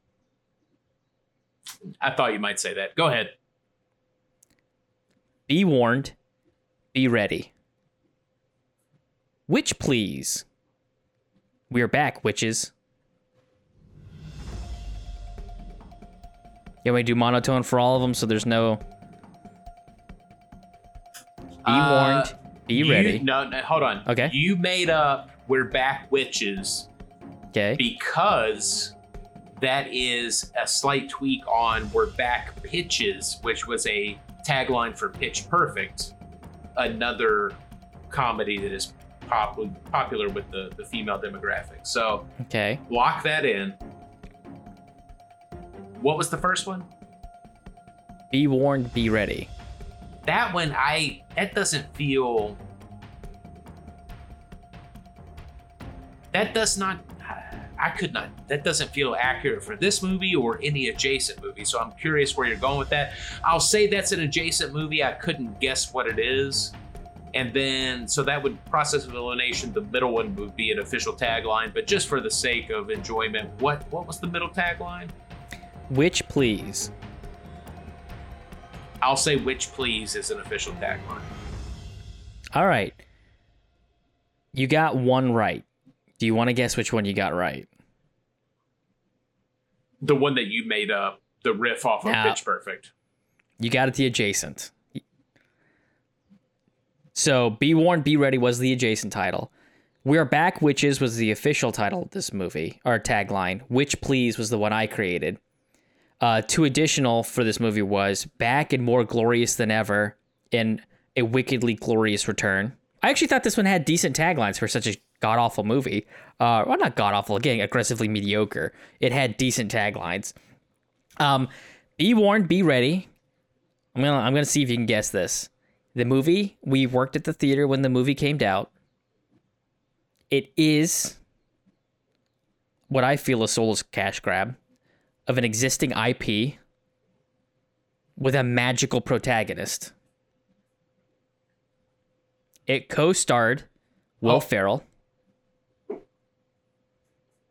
I thought you might say that. Go ahead. Be warned, be ready. Witch, please. We're back, witches. Yeah, we do monotone for all of them, so there's no. Be Uh, warned, be You- ready. No, no, hold on. Okay. You made up "We're Back, Witches" Okay. because that is a slight tweak on "We're Back, Pitches," which was a tagline for Pitch Perfect, another comedy that is pop- popular with the, the female demographic. So Okay. lock that in. What was the first one? Be warned, be ready. that one i that doesn't feel that does not i could not that doesn't feel accurate for this movie or any adjacent movie so i'm curious where you're going with that i'll say that's an adjacent movie i couldn't guess what it is and then so that would process of elimination the middle one would be an official tagline but just for the sake of enjoyment what what was the middle tagline Which please. i'll say which please is an official tagline All right. You got one right. Do you want to guess which one you got right? the one that you made up the riff off of Now- pitch perfect You got it the adjacent. So Be Warned, Be Ready was the adjacent title. We're Back Witches was the official title of this movie, or tagline. Witch Please was the one I created. Uh, two additional for this movie was Back and More Glorious Than Ever and A Wickedly Glorious Return. I actually thought this one had decent taglines for such a god awful movie. Uh, well, not god awful, again, aggressively mediocre. It had decent taglines. Um, be warned, be ready. I'm gonna I'm gonna see if you can guess this. The movie we worked at the theater when the movie came out. It is what I feel a soulless cash grab of an existing IP with a magical protagonist. It co-starred Will Oh. Ferrell.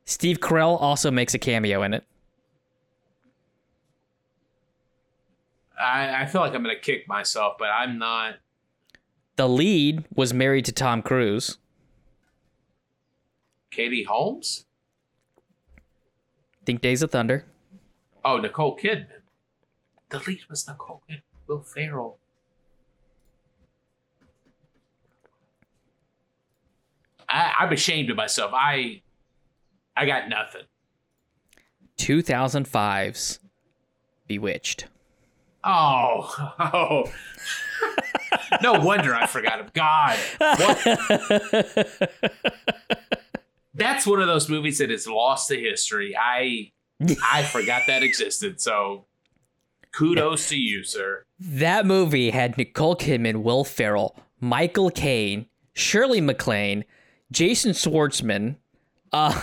Steve Carell also makes a cameo in it. I, I feel like I'm gonna kick myself, but I'm not. The lead was married to Tom Cruise. Katie Holmes? Think Days of Thunder. Oh, Nicole Kidman. The lead was Nicole Kidman. Will Ferrell. I, I'm ashamed of myself. I I got nothing. 2005's Bewitched. Oh, oh. no wonder I forgot him. God, what? That's one of those movies that is lost to history. I I forgot that existed. So, kudos to you, sir. That movie had Nicole Kidman, Will Ferrell, Michael Caine, Shirley MacLaine, Jason Schwartzman, uh,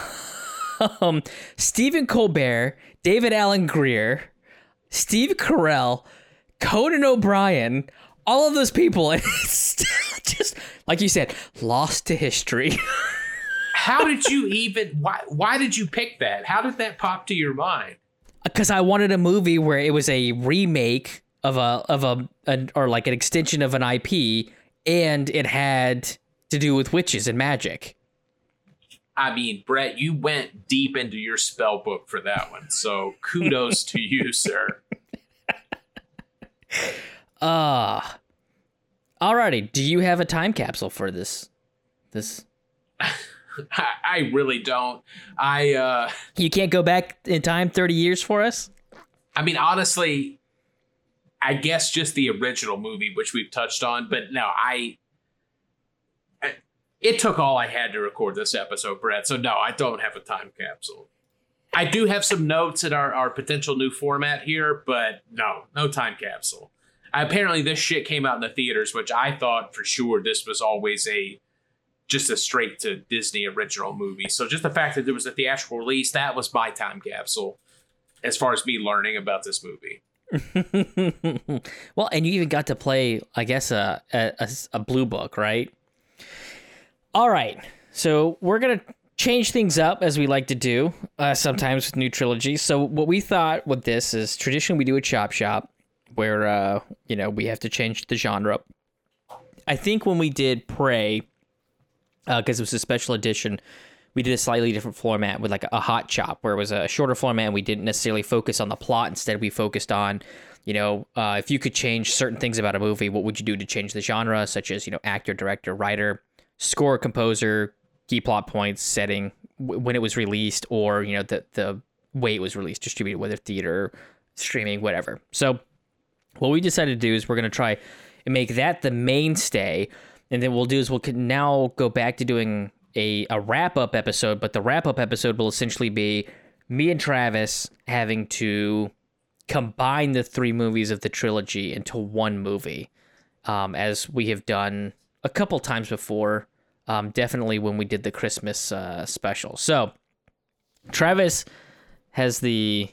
um, Stephen Colbert, David Alan Grier, Steve Carell, Conan O'Brien, all of those people. And just, like you said, lost to history. How did you even? Why? Why did you pick that? How did that pop to your mind? because I wanted a movie where it was a remake of a of a an, or like an extension of an IP, and it had to do with witches and magic. I mean, Brett, you went deep into your spell book for that one. So kudos to you, sir. Uh alrighty. Do you have a time capsule for this? This I, I really don't. I uh you can't go back in time thirty years for us. I mean honestly, I guess just the original movie, which we've touched on, but no, I- it took all I had to record this episode, Brett. So no, I don't have a time capsule. I do have some notes in our, our potential new format here, but no, no time capsule. Apparently this shit came out in the theaters, which I thought for sure this was always a just a straight to Disney original movie. So just the fact that there was a theatrical release, that was my time capsule as far as me learning about this movie. well, and you even got to play, I guess, a, a, a blue book, right? All right. So we're going to change things up as we like to do uh, sometimes with new trilogies. So what we thought with this is traditionally we do a chop shop where, uh, you know, we have to change the genre. I think when we did Prey, because it was a special edition, we did a slightly different format with like a hot chop where it was a shorter format and we didn't necessarily focus on the plot instead we focused on you know uh, if you could change certain things about a movie what would you do to change the genre such as you know actor director writer score composer key plot points setting w- when it was released or you know the the way it was released distributed whether theater streaming whatever. So what we decided to do is we're going to try and make that the mainstay and then we'll do is we'll now go back to doing a, a wrap up episode but the wrap up episode will essentially be me and travis having to combine the three movies of the trilogy into one movie um, as we have done a couple times before um, definitely when we did the christmas uh, special so travis has the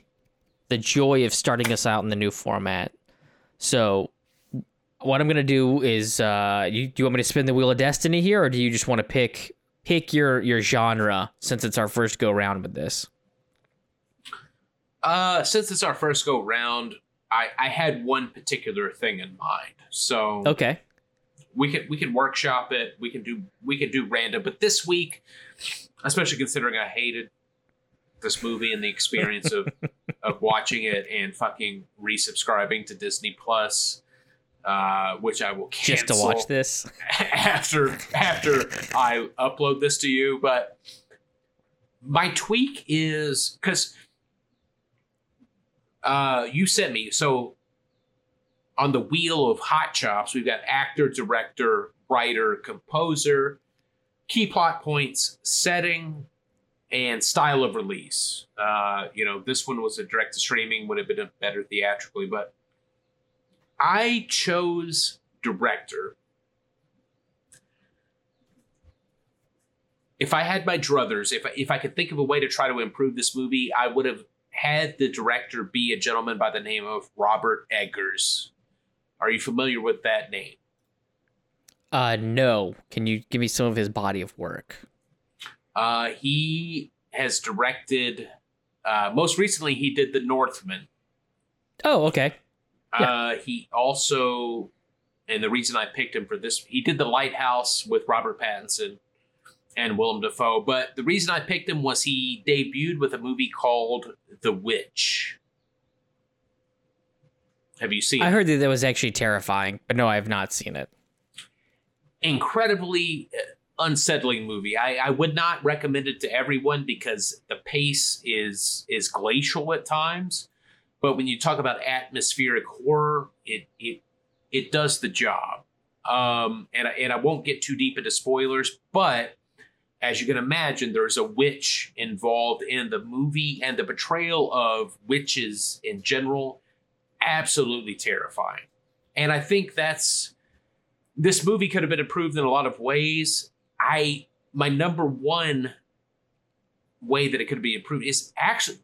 the joy of starting us out in the new format so what I'm gonna do is, uh, you, do you want me to spin the wheel of destiny here, or do you just want to pick pick your your genre since it's our first go round with this? Uh, since it's our first go round, I, I had one particular thing in mind. So Okay. We can we can workshop it. We can do we can do random. But this week, especially considering I hated this movie and the experience of of watching it and fucking resubscribing to Disney Plus, uh, which I will cancel Just to watch this. after after I upload this to you. But my tweak is because uh, you sent me so on the wheel of hot chops we've got actor director writer composer key plot points setting and style of release. Uh, you know this one was a direct to streaming would have been better theatrically but i chose director. If i had my druthers if, if i could think of a way to try to improve this movie i would have had the director be a gentleman by the name of robert eggers are you familiar with that name? Uh, no. Can you give me some of his body of work? Uh, he has directed. Uh, most recently, he did The Northman. Oh, okay. Uh, he also, and the reason I picked him for this, he did The Lighthouse with Robert Pattinson and Willem Dafoe. But the reason I picked him was he debuted with a movie called The Witch. Have you seen? I heard that that was actually terrifying, but no, I have not seen it. incredibly uh, unsettling movie. I, I would not recommend it to everyone because the pace is is glacial at times. But when you talk about atmospheric horror, it it it does the job. Um, and I, and I won't get too deep into spoilers, but as you can imagine, there's a witch involved in the movie, and the portrayal of witches in general absolutely terrifying. And I think that's this movie could have been improved in a lot of ways. I my number one way that it could be improved is actually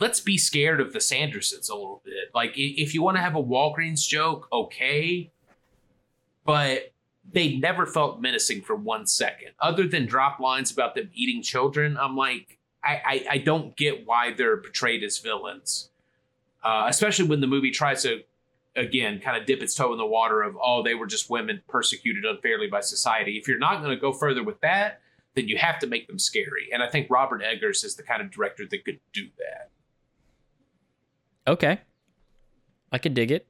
let's be scared of the Sandersons a little bit. Like if you want to have a Walgreens joke, okay, but they never felt menacing for one second. Other than drop lines about them eating children, I'm like, I I, I don't get why they're portrayed as villains, uh, especially when the movie tries to again kind of dip its toe in the water of oh they were just women persecuted unfairly by society if you're not going to go further with that then you have to make them scary and i think robert eggers is the kind of director that could do that Okay. I could dig it.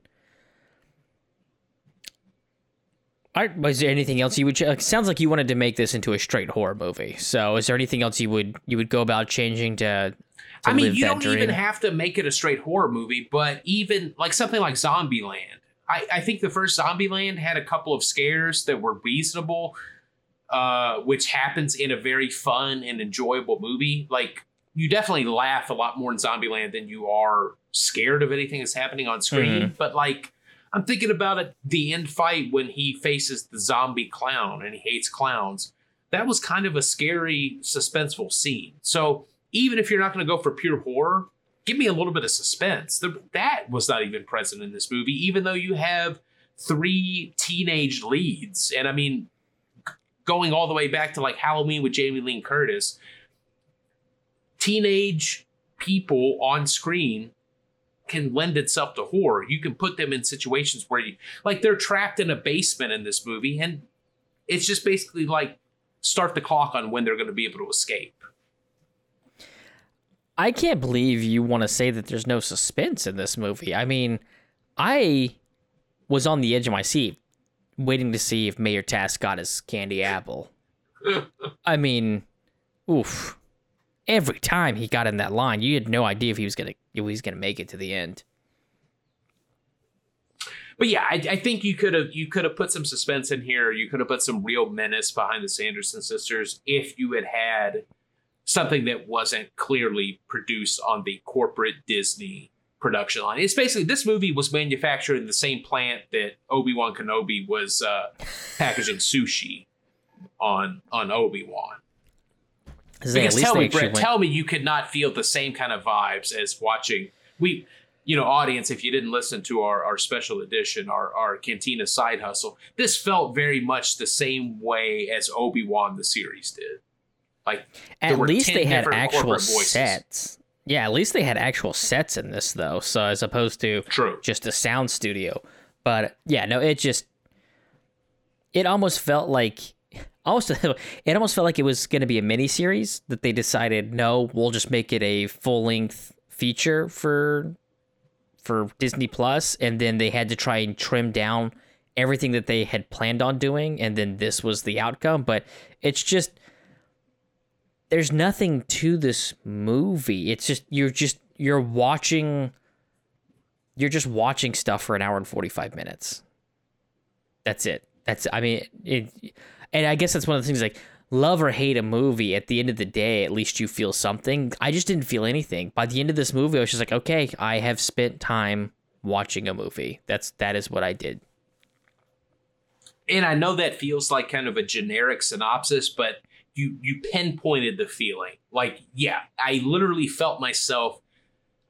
Right, was there anything else you would? Ch- sounds like you wanted to make this into a straight horror movie. So, is there anything else you would you would go about changing to? I mean you don't dream? even have to make it a straight horror movie but even like something like zombieland. I, I think the first zombieland had a couple of scares that were reasonable uh, which happens in a very fun and enjoyable movie. Like you definitely laugh a lot more in zombieland than you are scared of anything that's happening on screen. But like i'm thinking about it the end fight when he faces the zombie clown and he hates clowns. That was kind of a scary suspenseful scene. So even if you're not going to go for pure horror give me a little bit of suspense the, that was not even present in this movie even though you have three teenage leads and i mean going all the way back to like halloween with jamie lee curtis teenage people on screen can lend itself to horror. You can put them in situations where you like they're trapped in a basement in this movie, and it's just basically like start the clock on when they're going to be able to escape. I can't believe you want to say that there's no suspense in this movie. I mean, I was on the edge of my seat waiting to see if Mayor Traske got his candy apple. I mean, oof. Every time he got in that line, you had no idea if he was gonna if he was gonna make it to the end. But yeah, I, I think you could have you could have put some suspense in here. You could have put some real menace behind the Sanderson sisters if you had had something that wasn't clearly produced on the corporate Disney production line. It's basically this movie was manufactured in the same plant that Obi Wan Kenobi was uh, packaging sushi on on Obi Wan. Because tell me, Brett, went- tell me you could not feel the same kind of vibes as watching we you know, audience, if you didn't listen to our, our special edition, our, our Cantina side hustle, this felt very much the same way as Obi-Wan the series did. Like At least they had actual sets. Yeah, at least they had actual sets in this though. So as opposed to True. just a sound studio. But yeah, no, it just it almost felt like almost it almost felt like it was going to be a mini series that they decided no, we'll just make it a full length feature for for Disney Plus, and then they had to try and trim down everything that they had planned on doing, and then this was the outcome. But it's just there's nothing to this movie. It's just you're just you're watching you're just watching stuff for an hour and 45 minutes. That's it. That's I mean it and I guess that's one of the things like love or hate a movie at the end of the day at least you feel something. I just didn't feel anything. By the end of this movie I was just like okay, I have spent time watching a movie. That's that is what I did. And I know that feels like kind of a generic synopsis, but you you pinpointed the feeling. Like, yeah, I literally felt myself.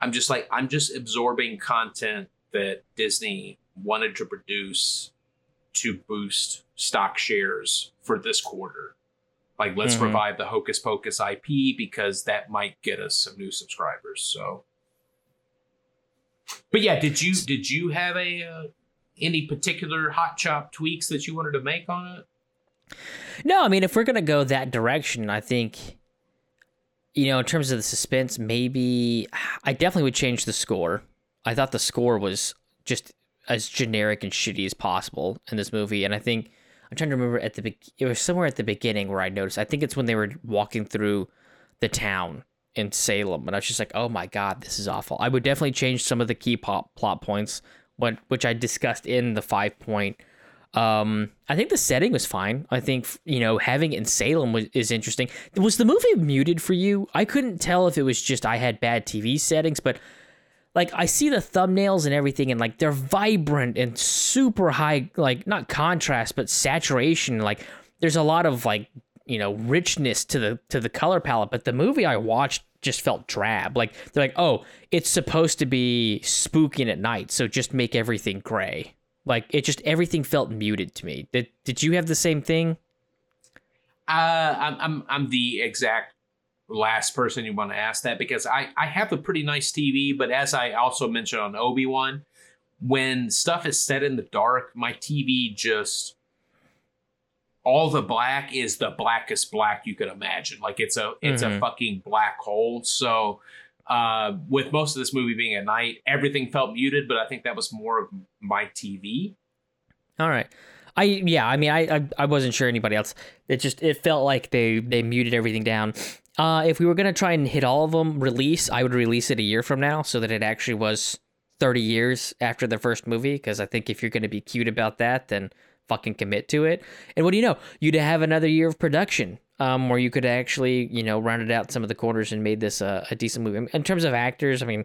I'm just like I'm just absorbing content that Disney wanted to produce to boost stock shares for this quarter. Like, let's Mhm. revive the Hocus Pocus IP because that might get us some new subscribers. So, but yeah, did you did you have a uh, any particular hot chop tweaks that you wanted to make on it? No, I mean, if we're gonna go that direction, I think, you know, in terms of the suspense, maybe I definitely would change the score. I thought the score was just as generic and shitty as possible in this movie, and I think I'm trying to remember at the be- it was somewhere at the beginning where I noticed. I think it's when they were walking through the town in Salem, and I was just like, oh my god, this is awful. I would definitely change some of the key pop plot points, what which I discussed in the five point um, I think the setting was fine. I think you know having it in Salem was is interesting. Was the movie muted for you? I couldn't tell if it was just I had bad TV settings, but like I see the thumbnails and everything, and like they're vibrant and super high, like not contrast but saturation. Like there's a lot of like you know richness to the to the color palette. But the movie I watched just felt drab. Like they're like, oh, it's supposed to be spooking at night, so just make everything gray. Like it just everything felt muted to me. Did did you have the same thing? Uh, I'm I'm I'm the exact last person you want to ask that because I I have a pretty nice TV, but as I also mentioned on Obi Wan, when stuff is set in the dark, my TV just all the black is the blackest black you could imagine. Like it's a it's a Mhm. fucking black hole. So uh, with most of this movie being at night, everything felt muted, but I think that was more of my TV. All right. I yeah, I mean I, I I wasn't sure anybody else. It just it felt like they they muted everything down. Uh if we were going to try and hit all of them release, I would release it a year from now so that it actually was 30 years after the first movie because I think if you're going to be cute about that then fucking commit to it. And what do you know? You'd have another year of production um where you could actually, you know, rounded out some of the corners and made this a, a decent movie. In terms of actors, I mean,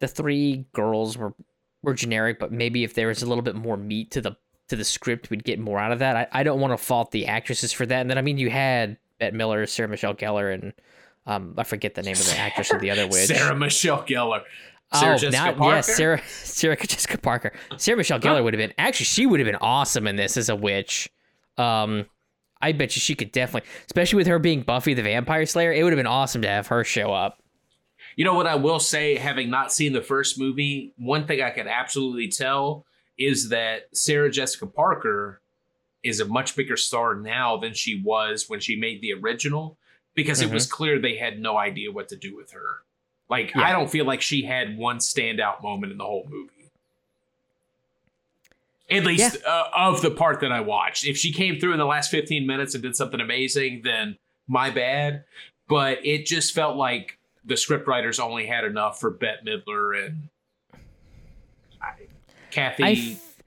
the three girls were were generic, but maybe if there was a little bit more meat to the to the script, we'd get more out of that. I, I don't want to fault the actresses for that. And then I mean, you had Bette Midler, Sarah Michelle Gellar, and um, I forget the name of the actress of the other witch. Sarah Michelle Gellar. Sarah oh, Jessica now, Parker? yes, Sarah Sarah Jessica Parker. Sarah Michelle Gellar would have been actually she would have been awesome in this as a witch. Um, I bet you she could definitely, especially with her being Buffy the Vampire Slayer, it would have been awesome to have her show up. You know what I will say, having not seen the first movie, one thing I can absolutely tell is that Sarah Jessica Parker is a much bigger star now than she was when she made the original because it was mm-hmm. clear they had no idea what to do with her. Like, Yeah. I don't feel like she had one standout moment in the whole movie. At least uh, of the part that I watched. If she came through in the last 15 minutes and did something amazing, then my bad. But it just felt like the scriptwriters only had enough for Bette Midler and I, Kathy. I f-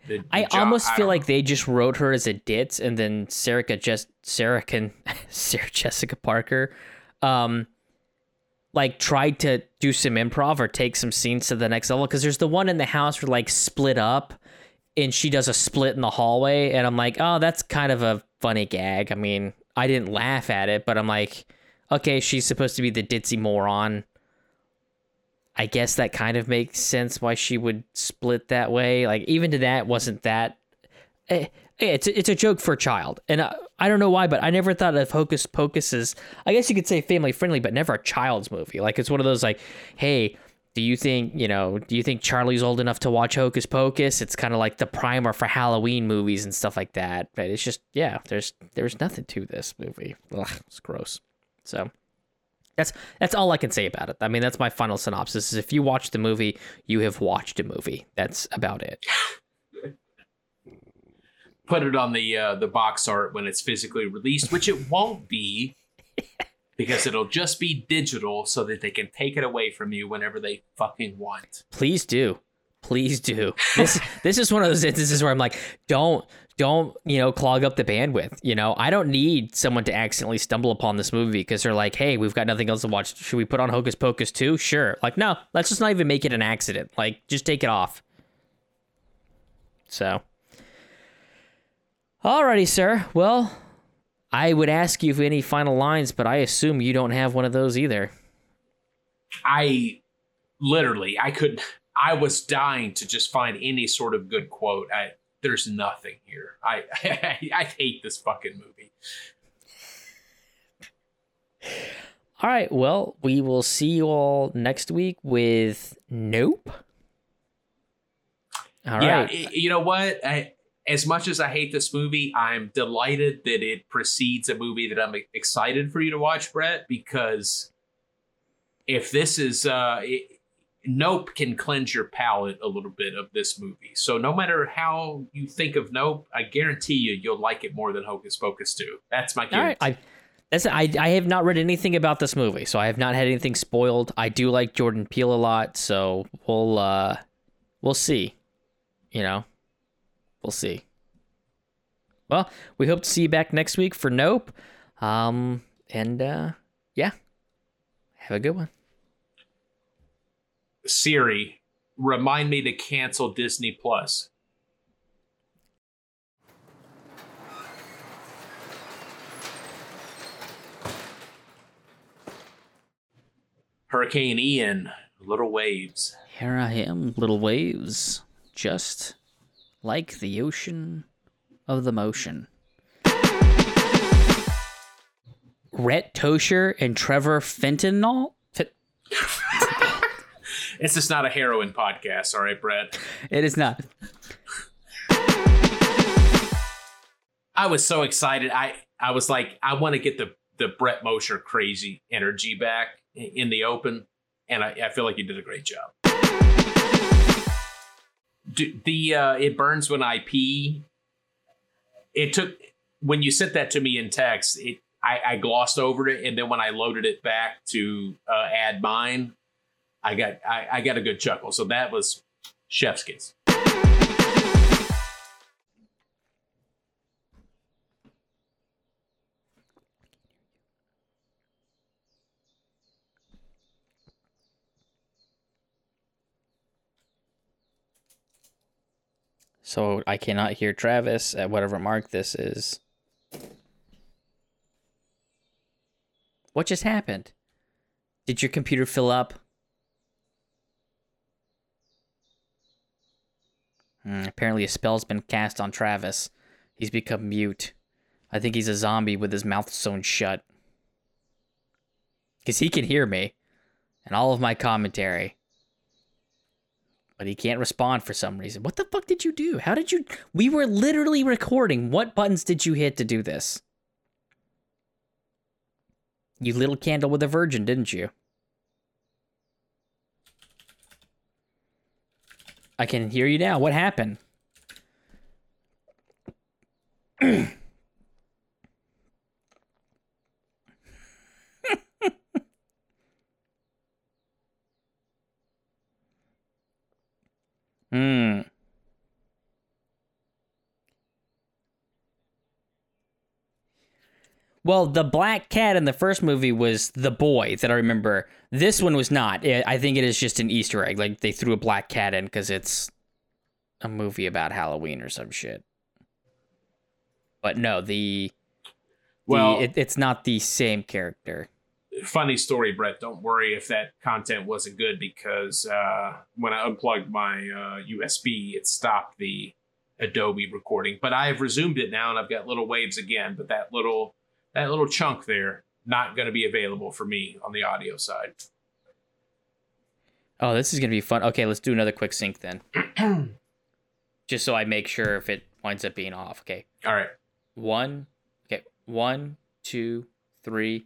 the- the I almost I feel don't like they just wrote her as a ditz, and then Sarah just Sarah can Sarah Jessica Parker, um, like tried to do some improv or take some scenes to the next level. Because there's the one in the house where like split up, and she does a split in the hallway, and I'm like, oh, that's kind of a funny gag. I mean, I didn't laugh at it, but I'm like, okay, she's supposed to be the ditzy moron. I guess that kind of makes sense why she would split that way. Like even to that wasn't that. Eh, it's it's a joke for a child, and I, I don't know why, but I never thought of Hocus Pocus as I guess you could say family friendly, but never a child's movie. Like it's one of those like, hey, do you think you know? Do you think Charlie's old enough to watch Hocus Pocus? It's kind of like the primer for Halloween movies and stuff like that. But it's just yeah, there's there's nothing to this movie. Ugh, it's gross. So That's that's all I can say about it. I mean, that's my final synopsis. Is if you watch the movie, you have watched a movie. That's about it. Put it on the uh, the box art when it's physically released, which it won't be, because it'll just be digital, so that they can take it away from you whenever they fucking want. Please do. Please do. This this is one of those instances where I'm like, don't don't you know clog up the bandwidth. You know, I don't need someone to accidentally stumble upon this movie because they're like, hey, we've got nothing else to watch. Should we put on Hocus Pocus too? Sure. Like, no, let's just not even make it an accident. Like, just take it off. So, alrighty, sir. Well, I would ask you for any final lines, but I assume you don't have one of those either. I literally, I could, I was dying to just find any sort of good quote. I there's nothing here. I I, I hate this fucking movie. All right. Well, we will see you all next week with Nope. All yeah, right. you know what? I, as much as I hate this movie, I'm delighted that it precedes a movie that I'm excited for you to watch, Brett, because if this is uh it, Nope can cleanse your palate a little bit of this movie. So no matter how you think of Nope, I guarantee you you'll like it more than Hocus Pocus 2. That's my guarantee. right. I that's I I have not read anything about this movie, so I have not had anything spoiled. I do like Jordan Peele a lot, so we'll uh we'll see. You know. We'll see. Well, we hope to see you back next week for Nope. Um and uh yeah. Have a good one. Siri, remind me to cancel Disney Plus. Hurricane Ian, little waves. Here I am, little waves, just like the ocean of the motion. Rhett Tosher and Trevor Fentanyl? Fe- It's just not a heroin podcast, all right, Brett. It is not. I was so excited. I I was like, I want to get the the Brett Mosher crazy energy back in the open, and I, I feel like you did a great job. The uh, it burns when I pee. It took when you sent that to me in text. It I, I glossed over it, and then when I loaded it back to uh, add mine, I got I, I got a good chuckle. So that was chef's kiss. So I cannot hear Travis at whatever mark this is. What just happened? Did your computer fill up? Hmm, apparently, a spell's been cast on Travis. He's become mute. I think he's a zombie with his mouth sewn shut. Because he can hear me and all of my commentary. But he can't respond for some reason. What the fuck did you do? How did you. We were literally recording. What buttons did you hit to do this? You little candle with a virgin, didn't you? I can hear you now. What happened? Hmm. Well, the black cat in the first movie was the boy that I remember. This one was not. I I think it is just an Easter egg. Like they threw a black cat in because it's a movie about Halloween or some shit. But no, the, the Well, it, it's not the same character. Funny story, Brett. Don't worry if that content wasn't good because uh, when I unplugged my uh, USB, it stopped the Adobe recording. But I have resumed it now, and I've got little waves again. But that little that little chunk there not going to be available for me on the audio side. Oh, this is gonna be fun. Okay, let's do another quick sync then. Just so I make sure if it winds up being off. Okay. All right. One. Okay. One, two, three.